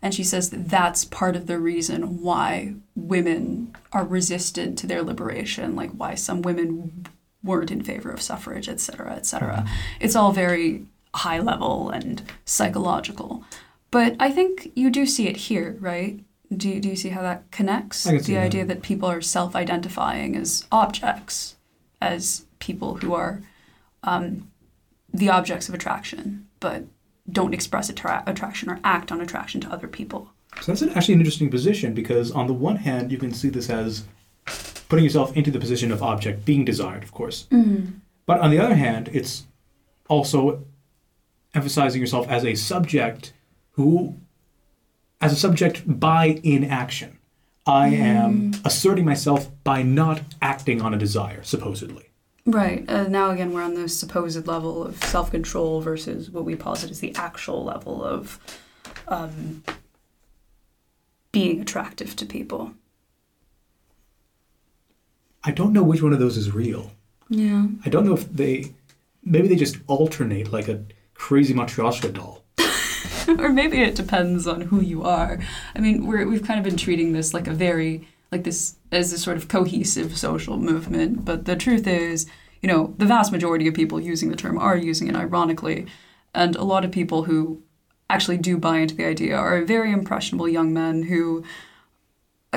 And she says that that's part of the reason why women are resistant to their liberation, like why some women weren't in favor of suffrage, et cetera, et cetera. It's all very high level and psychological. But I think you do see it here, right? Do you, do you see how that connects? I can see the that. idea that people are self identifying as objects, as people who are um, the objects of attraction, but don't express attra- attraction or act on attraction to other people. So that's an, actually an interesting position because on the one hand, you can see this as putting yourself into the position of object, being desired, of course. But on the other hand, it's also emphasizing yourself as a subject who, as a subject by inaction. I am asserting myself by not acting on a desire, supposedly. Right. Uh, now again, we're on the supposed level of self control versus what we posit as the actual level of um, being attractive to people. I don't know which one of those is real. Yeah. I don't know if they, maybe they just alternate like a crazy Matryoshka doll. or maybe it depends on who you are. I mean, we're, we've kind of been treating this like a very, like this, as a sort of cohesive social movement. But the truth is, you know, the vast majority of people using the term are using it ironically. And a lot of people who actually do buy into the idea are very impressionable young men who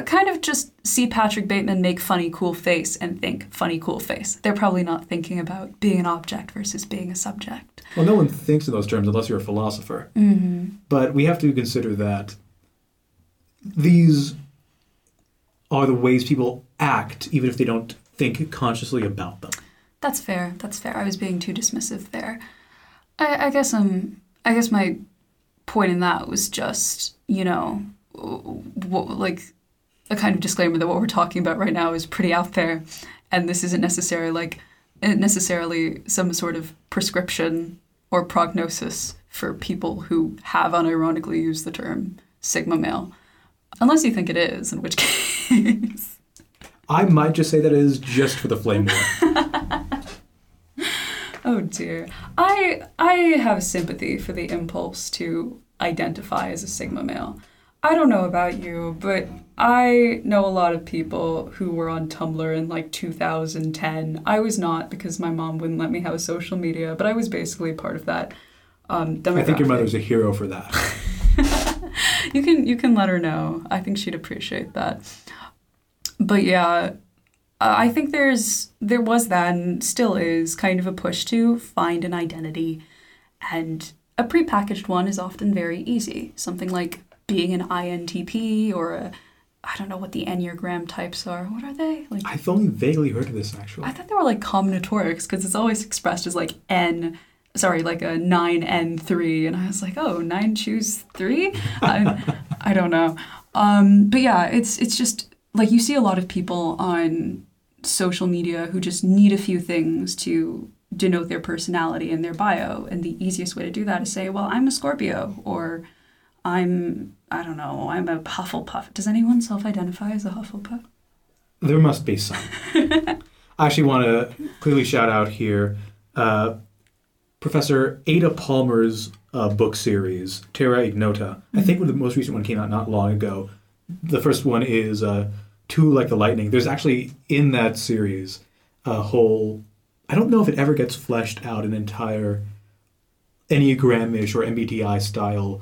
kind of just see Patrick Bateman make funny, cool face and think funny, cool face. They're probably not thinking about being an object versus being a subject. Well, no one thinks in those terms unless you're a philosopher. Mm-hmm. But we have to consider that these are the ways people act, even if they don't think consciously about them. That's fair. That's fair. I was being too dismissive there. I, I guess um I guess my point in that was just you know what, like a kind of disclaimer that what we're talking about right now is pretty out there, and this isn't necessarily like eh, necessarily some sort of prescription or prognosis for people who have unironically used the term sigma male, unless you think it is, in which case. I might just say that it is just for the flame war. Oh dear. I I have sympathy for the impulse to identify as a sigma male. I don't know about you, but I know a lot of people who were on Tumblr in like 2010. I was not because my mom wouldn't let me have social media, but I was basically part of that um. I think your mother's a hero for that. you can you can let her know. I think she'd appreciate that. But yeah, I think there's there was that and still is kind of a push to find an identity, and a prepackaged one is often very easy. Something like being an INTP or a I don't know what the Enneagram types are. What are they? Like I've only vaguely heard of this actually. I thought they were like combinatorics because it's always expressed as like N, sorry, like a 9N3. And I was like, oh, nine choose 3? I, I don't know. Um, but yeah, it's it's just like you see a lot of people on social media who just need a few things to denote their personality in their bio. And the easiest way to do that is say, well, I'm a Scorpio or I'm, I don't know, I'm a Hufflepuff. Does anyone self identify as a Hufflepuff? There must be some. I actually want to clearly shout out here uh, Professor Ada Palmer's uh, book series, Terra Ignota. I think the most recent one came out not long ago. The first one is uh, Too Like the Lightning. There's actually in that series a whole, I don't know if it ever gets fleshed out, an entire Enneagram-ish or MBTI style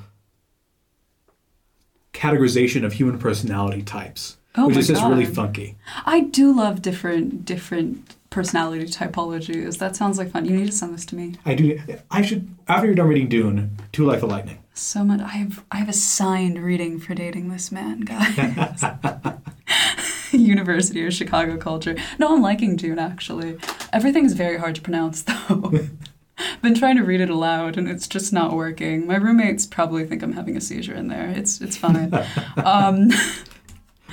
categorization of human personality types, Oh which is just really funky. I do love different different personality typologies. That sounds like fun. You need to send this to me. I do. I should after you're done reading Dune, Too Like the Lightning. So much. I have I have a signed reading for dating this man, guys. University of Chicago culture. No, I'm liking Dune actually. Everything's very hard to pronounce though. Been trying to read it aloud and it's just not working. My roommates probably think I'm having a seizure in there. It's it's fine. um,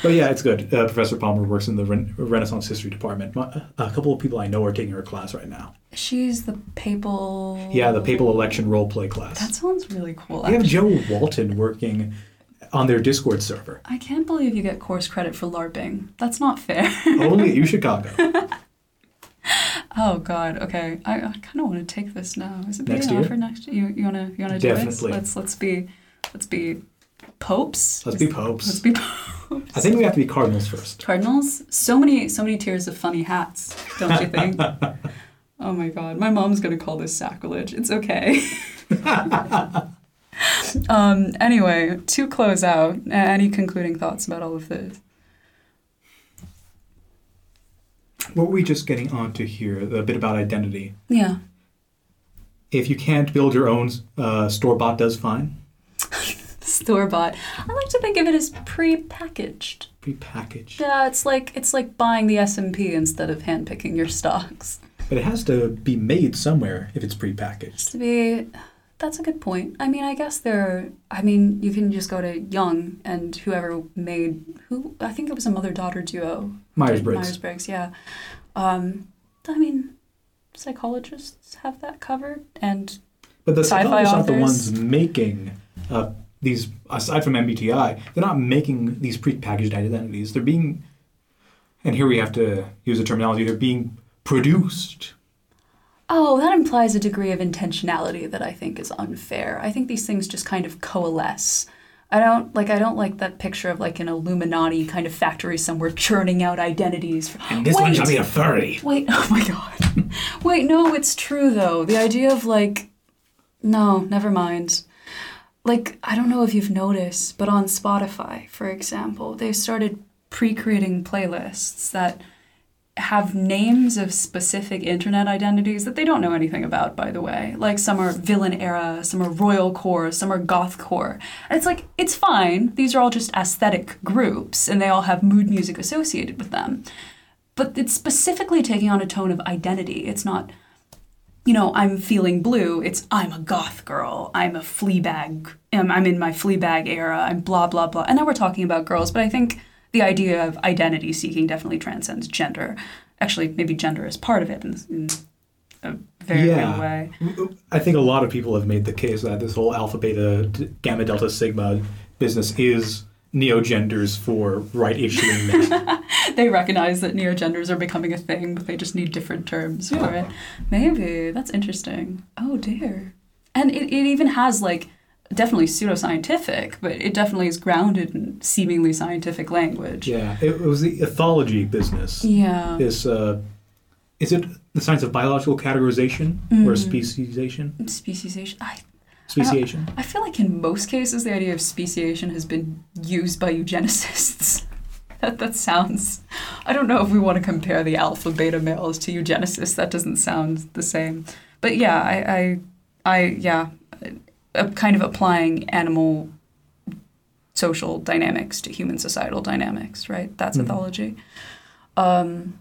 But yeah, it's good. Uh, Professor Palmer works in the Ren- Renaissance History Department. My- A couple of people I know are taking her class right now. she's the papal. Yeah, the papal election role play class. That sounds really cool. They have. Jo Walton working on their Discord server. I can't believe you get course credit for LARPing. That's not fair. Only at UChicago. Oh God. Okay. I, I kind of want to take this now. Is it being Next year? offered next year? You you wanna you wanna do Definitely. this? Let's let's be let's be popes. Let's be popes. Let's be popes. I think we have to be cardinals first. Cardinals. So many so many tiers of funny hats. Don't you think? oh my God. My mom's gonna call this sacrilege. It's okay. um. Anyway, to close out, any concluding thoughts about all of this? What were we just getting onto here? A bit about identity. Yeah. If you can't build your own, uh, store bought does fine. store bought. I like to think of it as pre-packaged. Pre-packaged. Yeah, it's like it's like buying the S and P instead of handpicking your stocks. But it has to be made somewhere if it's prepackaged. To be, that's a good point. I mean, I guess there. I mean, you can just go to Jung and whoever made who. I think it was a mother-daughter duo. Myers Briggs. Myers Briggs, yeah. Um, I mean, psychologists have that covered, and But the psychologists aren't the ones making uh, these, aside from MBTI, they're not making these prepackaged identities. They're being, and here we have to use the terminology, they're being produced. Oh, that implies a degree of intentionality that I think is unfair. I think these things just kind of coalesce. I don't like I don't like that picture of like an Illuminati kind of factory somewhere churning out identities. For, And this one Wait! shall be a furry. Wait, oh my god. Wait, no, it's true though. The idea of like no, never mind. Like I don't know if you've noticed, but on Spotify, for example, they've started pre-creating playlists that have names of specific internet identities that they don't know anything about, by the way. Like some are villain era, some are royal core, some are goth core. And it's like, it's fine. These are all just aesthetic groups and they all have mood music associated with them. But it's specifically taking on a tone of identity. It's not, you know, I'm feeling blue. It's I'm a goth girl. I'm a Fleabag. I'm, I'm in my Fleabag era. I'm blah, blah, blah. And now we're talking about girls, but I think the idea of identity seeking definitely transcends gender. Actually, maybe gender is part of it in, in a very Yeah. real way. Mm, mm, I think a lot of people have made the case that this whole alpha, beta, gamma, delta, sigma business is neo genders for right issuing men. they recognize that neogenders are becoming a thing, but they just need different terms for it. Maybe that's interesting. Oh dear, and it, it even has like definitely pseudoscientific, but it definitely is grounded in seemingly scientific language. Yeah, it, it was the ethology business. Yeah. This uh, is it the science of biological categorization or Mhm. speciation? Speciation. I Speciation. I feel like in most cases the idea of speciation has been used by eugenicists. that that sounds. I don't know if we want to compare the alpha beta males to eugenicists. That doesn't sound the same. But yeah, I I, I yeah, kind of applying animal social dynamics to human societal dynamics. Right. That's Mhm. ethology. Um,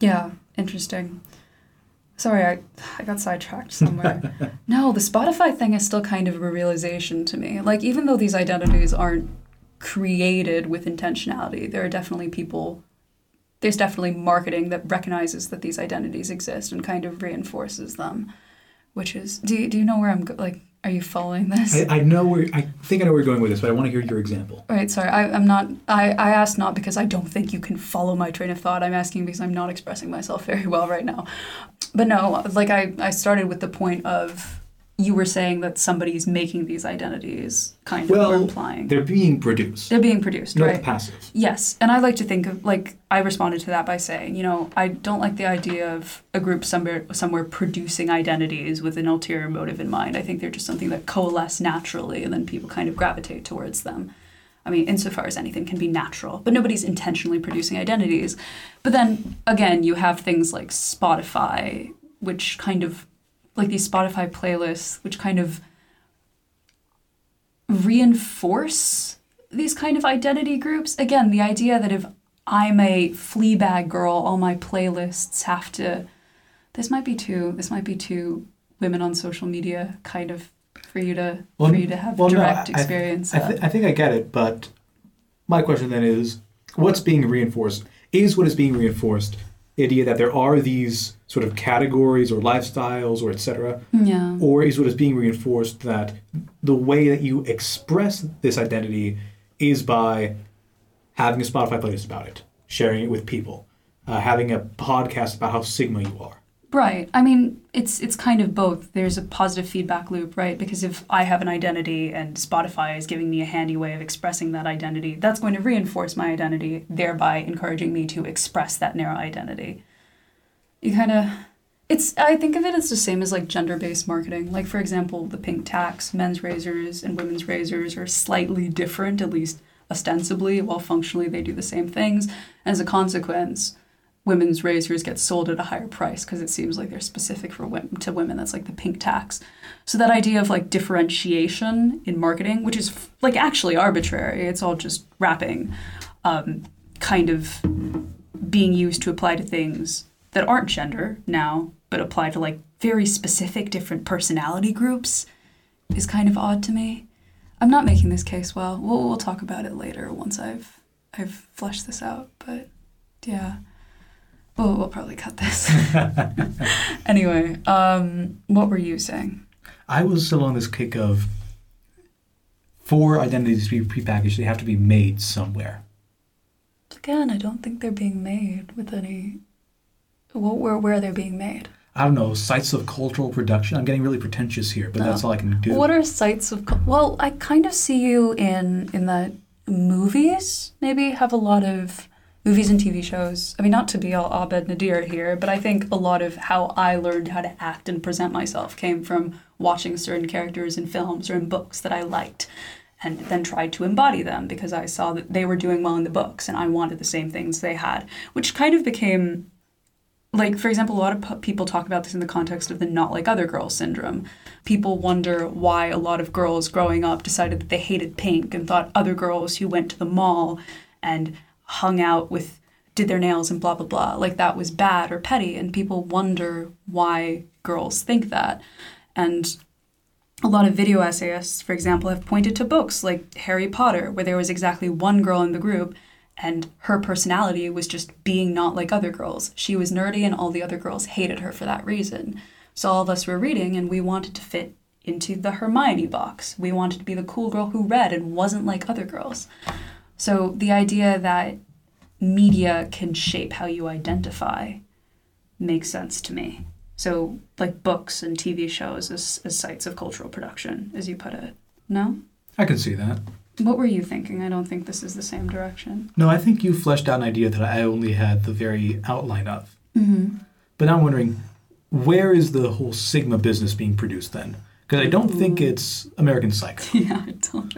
yeah, interesting. Sorry, I, I got sidetracked somewhere. no, the Spotify thing is still kind of a realization to me. Like, even though these identities aren't created with intentionality, there are definitely people, there's definitely marketing that recognizes that these identities exist and kind of reinforces them. Which is, do you, do you know where I'm, go- like, are you following this? I, I know where I think I know where you're going with this, but I want to hear your example. Right, sorry, I, I'm not. I, I asked not because I don't think you can follow my train of thought. I'm asking because I'm not expressing myself very well right now. But no, like I, I started with the point of you were saying that somebody's making these identities, kind of, implying. they're being produced, They're being produced, not right? passive. Yes, and I like to think of like I responded to that by saying, you know, I don't like the idea of a group somewhere somewhere producing identities with an ulterior motive in mind. I think they're just something that coalesce naturally, and then people kind of gravitate towards them. I mean, insofar as anything can be natural, but nobody's intentionally producing identities. But then again, you have things like Spotify, which kind of like these Spotify playlists, which kind of reinforce these kind of identity groups. Again, the idea that if I'm a Fleabag girl, all my playlists have to. This might be too. This might be too women on social media kind of for you to Well, for you to have well, direct I- I- experience. I, th- I think I get it, but my question then is, what's being reinforced? Is what is being reinforced idea that there are these sort of categories or lifestyles or etc., yeah. or is what is being reinforced that the way that you express this identity is by having a Spotify playlist about it, sharing it with people, uh, having a podcast about how Sigma you are. Right. I mean, it's it's kind of both. There's a positive feedback loop, right? Because if I have an identity and Spotify is giving me a handy way of expressing that identity, that's going to reinforce my identity, thereby encouraging me to express that narrow identity. You kind of it's I think of it as the same as like gender-based marketing. Like for example, the pink tax, men's razors and women's razors are slightly different at least ostensibly, while functionally they do the same things. As a consequence, women's razors get sold at a higher price because it seems like they're specific for women to women. That's like the pink tax. So that idea of like differentiation in marketing which is like actually arbitrary it's all just wrapping um, kind of being used to apply to things that aren't gender now but apply to like very specific different personality groups is kind of odd to me. I'm not making this case well. We'll, we'll talk about it later once i've i've fleshed this out but yeah well, we'll probably cut this. anyway, um, what were you saying? I was still on this kick of for identities to be prepackaged, they have to be made somewhere. Again, I don't think they're being made with any. Well, where where they're being made? I don't know, sites of cultural production. I'm getting really pretentious here, but that's all I can do. What are sites of? Well, I kind of see you in in the movies. Maybe have a lot of movies and TV shows. I mean, not to be all Abed Nadir here, but I think a lot of how I learned how to act and present myself came from watching certain characters in films or in books that I liked. And then tried to embody them because I saw that they were doing well in the books and I wanted the same things they had, which kind of became like for example a lot of p- people talk about this in the context of the not like other girls syndrome people wonder why a lot of girls growing up decided that they hated pink and thought other girls who went to the mall and hung out with did their nails and blah blah blah like that was bad or petty and people wonder why girls think that and a lot of video essayists, for example, have pointed to books like Harry Potter, where there was exactly one girl in the group and her personality was just being not like other girls. She was nerdy and all the other girls hated her for that reason. So all of us were reading and we wanted to fit into the Hermione box. We wanted to be the cool girl who read and wasn't like other girls. So the idea that media can shape how you identify makes sense to me. So, like books and TV shows as, as sites of cultural production, as you put it. No? I can see that. What were you thinking? I don't think this is the same direction. No, I think you fleshed out an idea that I only had the very outline of. Mm-hmm. But now I'm wondering, where is the whole Sigma business being produced then? Because I don't think it's American Psycho. Yeah, I don't.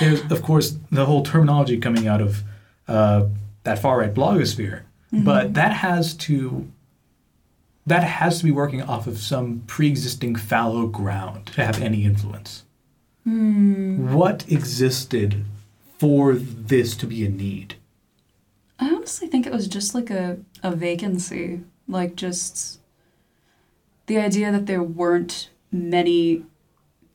There's, of course, the whole terminology coming out of uh, that far right blogosphere, but that has to that has to be working off of some pre-existing fallow ground to have any influence. What existed for this to be a need? I honestly think it was just like a, a vacancy. Like, just the idea that there weren't many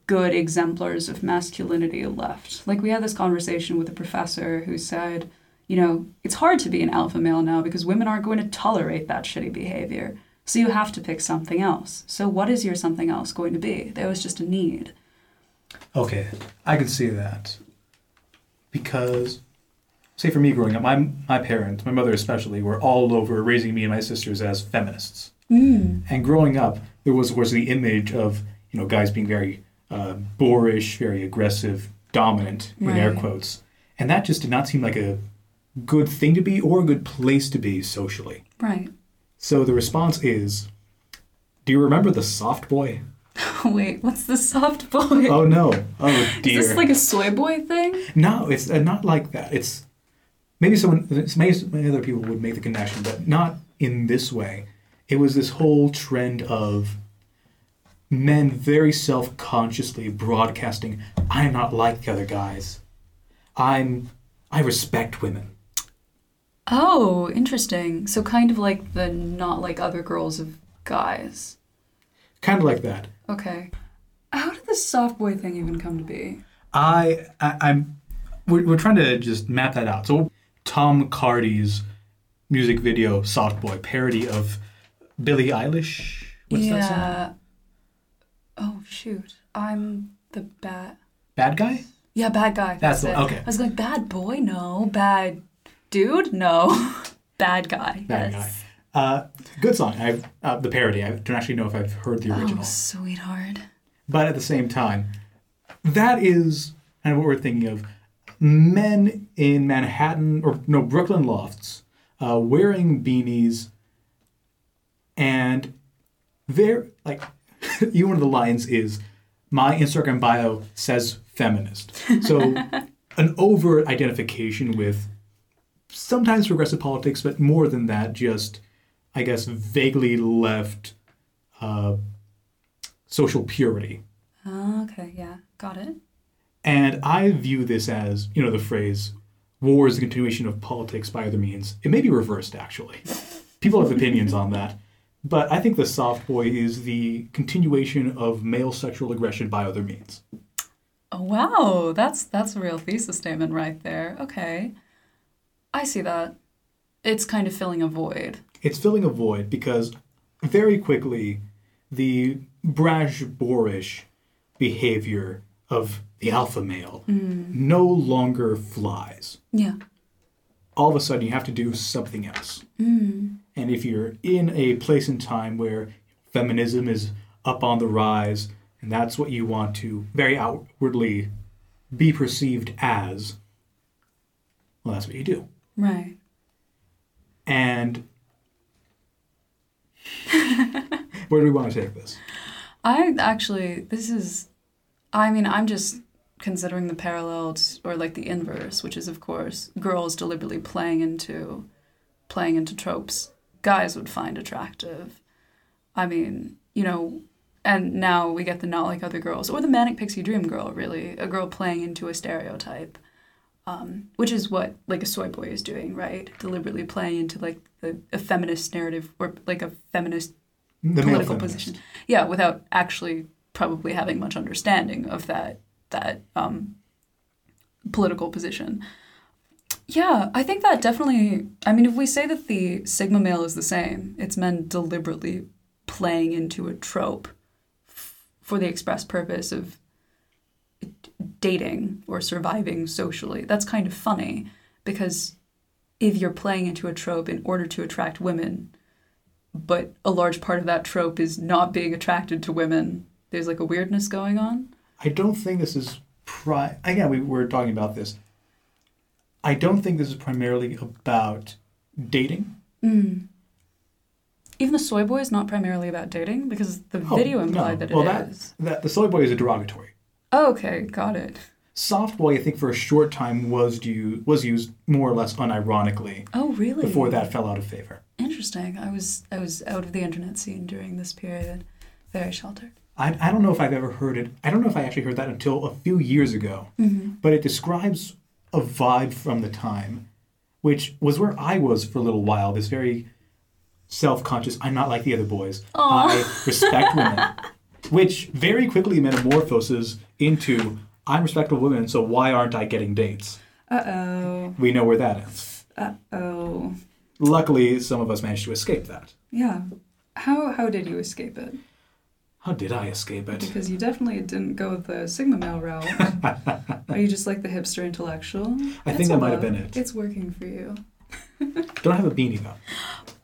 good exemplars of masculinity left. Like, we had this conversation with a professor who said, you know, it's hard to be an alpha male now because women aren't going to tolerate that shitty behavior. So you have to pick something else. So, what is your something else going to be? There was just a need. Okay, I can see that. Because, say for me growing up, my, my parents, my mother especially, were all over raising me and my sisters as feminists. Mm. And growing up, there was, of course, the image of, you know, guys being very uh, boorish, very aggressive, dominant, in air quotes. And that just did not seem like a good thing to be or a good place to be socially. Right. So the response is, do you remember the soft boy? Wait, what's the soft boy? Oh no. Oh dear. Is this like a soy boy thing? No, it's uh, not like that. It's maybe someone, maybe other people would make the connection, but not in this way. It was this whole trend of men very self-consciously broadcasting, "I'm not like the other guys. I'm, I respect women." Oh, interesting. So kind of like the not like other girls of guys. Kind of like that. Okay. How did this soft boy thing even come to be? I, I I'm, we're, we're trying to just map that out. So Tom Cardy's music video "Soft Boy" parody of Billie Eilish. What's that song? Oh shoot. I'm the bad Bad guy. Yeah, bad guy. That's the- it. okay. I was like, bad boy, no. Bad dude, no. bad guy. Bad yes. guy. Uh, good song. I uh, the parody. I don't actually know if I've heard the original, Oh, sweetheart. but at the same time, that is kind of what we're thinking of. Men in Manhattan or no Brooklyn lofts, uh, wearing beanies, and they're like, even one of the lines is, "My Instagram bio says feminist." So, an overt identification with sometimes progressive politics, but more than that, just I guess vaguely left uh, social purity. Oh, okay, yeah. Got it. And I view this as, you know, the phrase war is the continuation of politics by other means. It may be reversed, actually. People have opinions on that. But I think the soft boy is the continuation of male sexual aggression by other means. Oh, wow. That's that's a real thesis statement right there. Okay. I see that. It's kind of filling a void. It's filling a void because very quickly the brash, boorish behavior of the alpha male mm. no longer flies. Yeah. all of a sudden you have to do something else. Mm. And if you're in a place and time where feminism is up on the rise, and that's what you want to very outwardly be perceived as, well, that's what you do. Right. And where do we want to take this? I actually, this is, I mean, I'm just considering the parallels or like the inverse, which is of course girls deliberately playing into, playing into tropes guys would find attractive. I mean, you know, and now we get the not like other girls or the manic pixie dream girl, really, a girl playing into a stereotype. Um, which is what like a soy boy is doing, right? Deliberately playing into like the, a feminist narrative or like a feminist The political feminist. position. Yeah, without actually probably having much understanding of that that um, political position. Yeah, I think that definitely. I mean, if we say that the sigma male is the same, it's men deliberately playing into a trope f- for the express purpose of dating or surviving socially. That's kind of funny because if you're playing into a trope in order to attract women, but a large part of that trope is not being attracted to women, there's like a weirdness going on. I don't think this is pri. Again, we were talking about this. I don't think this is primarily about dating. Mm. Even the soy boy is not primarily about dating because the Oh, video implied no. that it is. well, that that the soy boy is a derogatory. Oh, okay, got it. Soft boy, I think, for a short time was used was used more or less unironically Oh, really? before that fell out of favor. Interesting. I was I was out of the internet scene during this period. Very sheltered. I, I don't know if I've ever heard it. I don't know if I actually heard that until a few years ago. Mm-hmm. But it describes a vibe from the time, which was where I was for a little while. This very self-conscious. I'm not like the other boys. I respect women, which very quickly metamorphoses into I'm respectful of women. So why aren't I getting dates? Uh oh. We know where that ends. Uh oh. Luckily, some of us managed to escape that. Yeah. How how did you escape it? How did I escape it? Because you definitely didn't go the Sigma male route. Are you just like the hipster intellectual? I That's think that might have been it. It's working for you. Don't have a beanie though.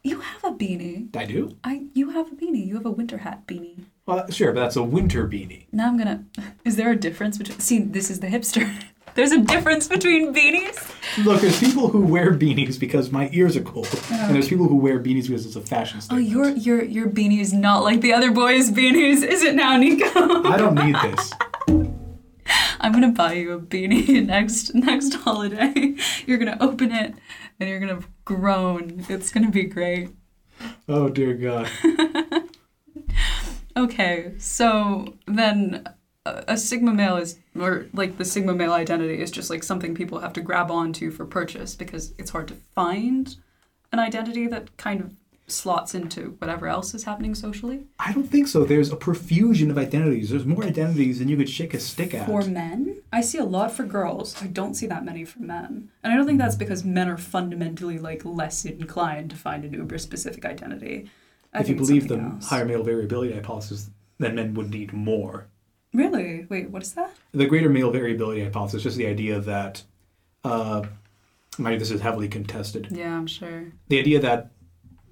You have a beanie. I do. I you have a beanie. You have a winter hat beanie. Well, sure, but that's a winter beanie. Now I'm gonna. Is there a difference between? See, this is the hipster. There's a difference between beanies. Look, there's people who wear beanies because my ears are cold, and there's people who wear beanies because it's a fashion Oh, statement. your your your beanie is not like the other boys' beanies, is it now, Nico? I don't need this. I'm gonna buy you a beanie next next holiday. You're gonna open it and you're gonna groan. It's gonna be great. Oh dear God. Okay, so then a, a sigma male is, or like the sigma male identity is just like something people have to grab onto for purchase because it's hard to find an identity that kind of slots into whatever else is happening socially. I don't think so. There's a profusion of identities. There's more identities than you could shake a stick at. For men, I see a lot for girls. I don't see that many for men. And I don't think that's because men are fundamentally like less inclined to find an uber specific identity. I if you believe the else. higher male variability hypothesis, then men would need more. Really? Wait, what is that? The greater male variability hypothesis is just the idea that, uh, mind this is heavily contested. Yeah, I'm sure. The idea that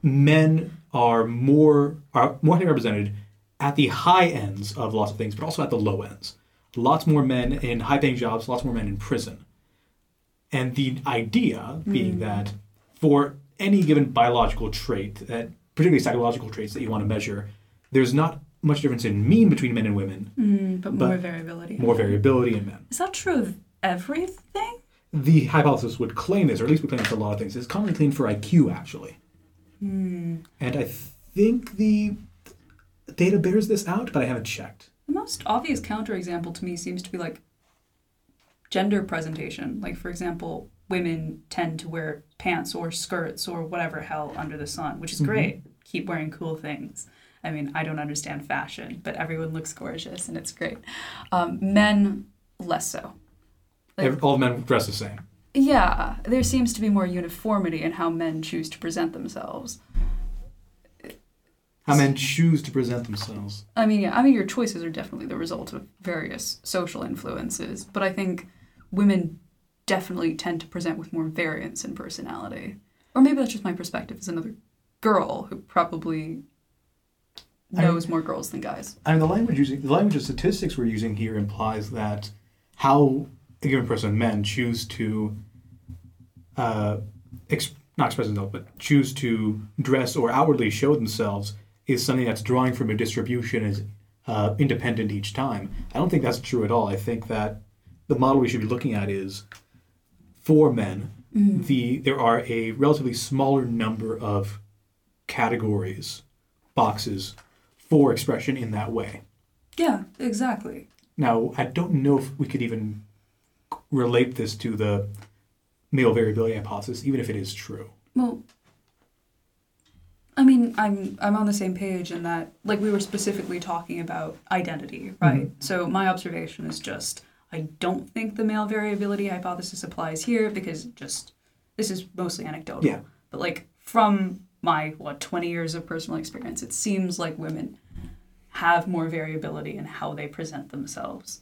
men are more are more heavily represented at the high ends of lots of things, but also at the low ends. Lots more men in high-paying jobs, lots more men in prison. And the idea being that for any given biological trait, that particularly psychological traits that you want to measure, there's not much difference in mean between men and women, Mm, but more variability. more variability in men. Is that true of everything? The hypothesis would claim this, or at least would claim it for a lot of things. It's commonly claimed for IQ, actually. Hmm. And I think the data bears this out, but I haven't checked. The most obvious counterexample to me seems to be like gender presentation. Like, for example, women tend to wear pants or skirts or whatever hell under the sun, which is Mhm. great. Keep wearing cool things. I mean, I don't understand fashion, but everyone looks gorgeous and it's great. Um, men, less so. Like- All men dress the same. Yeah, there seems to be more uniformity in how men choose to present themselves. How men choose to present themselves. I mean, yeah, I mean, your choices are definitely the result of various social influences, but I think women definitely tend to present with more variance in personality. Or maybe that's just my perspective as another girl who probably I- knows more girls than guys. I mean, the language using the language of statistics we're using here implies that how a given person, men, choose to uh, ex- not express themselves, but choose to dress or outwardly show themselves is something that's drawing from a distribution is uh, independent each time. I don't think that's true at all. I think that the model we should be looking at is for men. The there are a relatively smaller number of categories, boxes for expression in that way. Yeah, exactly. Now, I don't know if we could even relate this to the male variability hypothesis, even if it is true. Well, I mean, I'm I'm on the same page in that, like, we were specifically talking about identity, mm-hmm. right? So my observation is just I don't think the male variability hypothesis applies here because just this is mostly anecdotal. Yeah. But like from my what 20 years of personal experience, it seems like women have more variability in how they present themselves.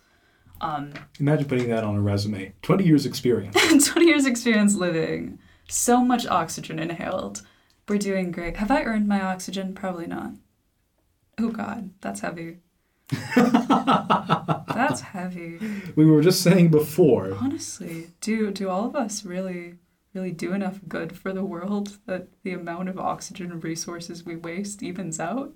Um, Imagine putting that on a resume. 20 years experience. 20 years experience living So much oxygen inhaled. We're doing great. Have I earned my oxygen? Probably not. Oh God, that's heavy. that's heavy. We were just saying before. Honestly, do do all of us really really do enough good for the world that the amount of oxygen resources we waste evens out?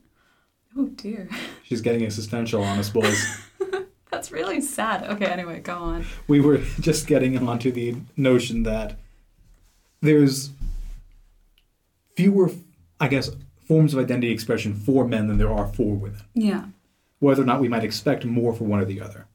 Oh dear. She's getting existential on us, boys. That's really sad. Okay, anyway, go on. we were just getting onto the notion that there's fewer, I guess, forms of identity expression for men than there are for women. Yeah. Whether or not we might expect more for one or the other.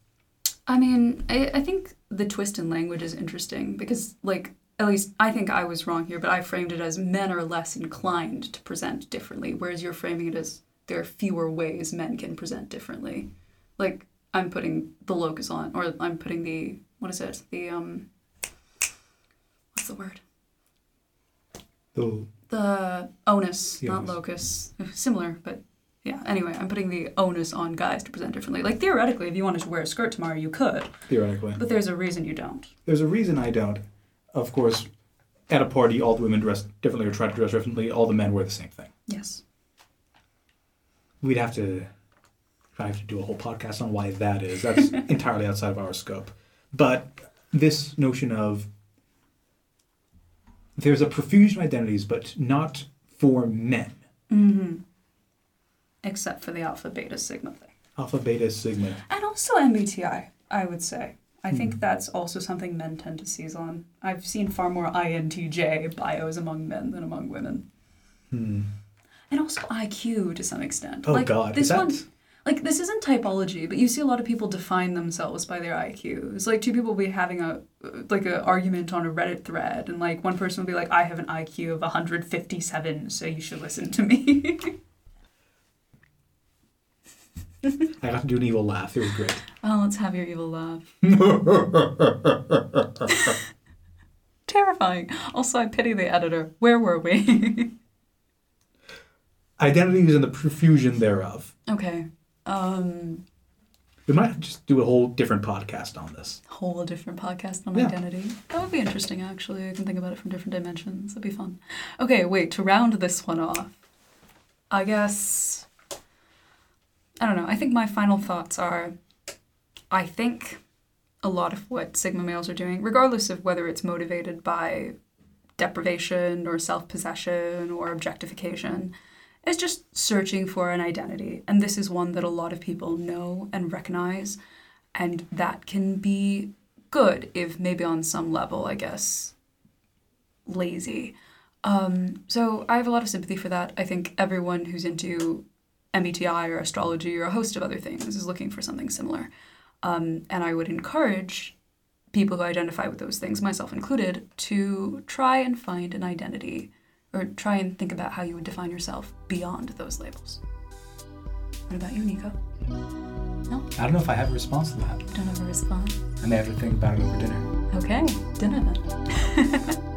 I mean, I, I think the twist in language is interesting because, like, at least I think I was wrong here, but I framed it as men are less inclined to present differently, whereas you're framing it as there are fewer ways men can present differently. Like, I'm putting the locus on, or I'm putting the, what is it? The, um, what's the word? The The onus, The not onus. locus. Similar, but yeah. Anyway, I'm putting the onus on guys to present differently. Like, theoretically, if you wanted to wear a skirt tomorrow, you could, theoretically. but there's a reason you don't. There's a reason I don't. Of course, at a party, all the women dress differently or try to dress differently. All the men wear the same thing. Yes. We'd have to I have to do a whole podcast on why that is. That's entirely outside of our scope. But this notion of there's a profusion of identities, but not for men. Mm-hmm. Except for the alpha, beta, sigma thing. Alpha, beta, sigma. And also MBTI, I would say. I Hmm. think that's also something men tend to seize on. I've seen far more INTJ bios among men than among women. Hmm. And also IQ to some extent. Oh like, God, This is that? one, like this isn't typology, but you see a lot of people define themselves by their IQ. It's like two people will be having a like an argument on a Reddit thread, and like one person will be like, "I have an IQ of 157, so you should listen to me." I got to do an evil laugh. It was great. oh, let's have your evil laugh. Terrifying. Also, I pity the editor. Where were we? Identities and the profusion thereof. okay. Um, We might just do a whole different podcast on this. whole different podcast on Yeah. identity. That would be interesting, actually. I can think about it from different dimensions. That'd be fun. Okay, wait, to round this one off, I guess. I don't know. I think my final thoughts are I think a lot of what Sigma males are doing, regardless of whether it's motivated by deprivation or self possession or objectification, is just searching for an identity. And this is one that a lot of people know and recognize. And that can be good if maybe on some level, I guess, lazy. Um, so I have a lot of sympathy for that. I think everyone who's into MBTI or astrology or a host of other things is looking for something similar. Um, and I would encourage people who identify with those things, myself included, to try and find an identity or try and think about how you would define yourself beyond those labels. What about you, Nico? No? I don't know if I have a response to that. Don't have a response. I may have to think about it over dinner. Okay, dinner then.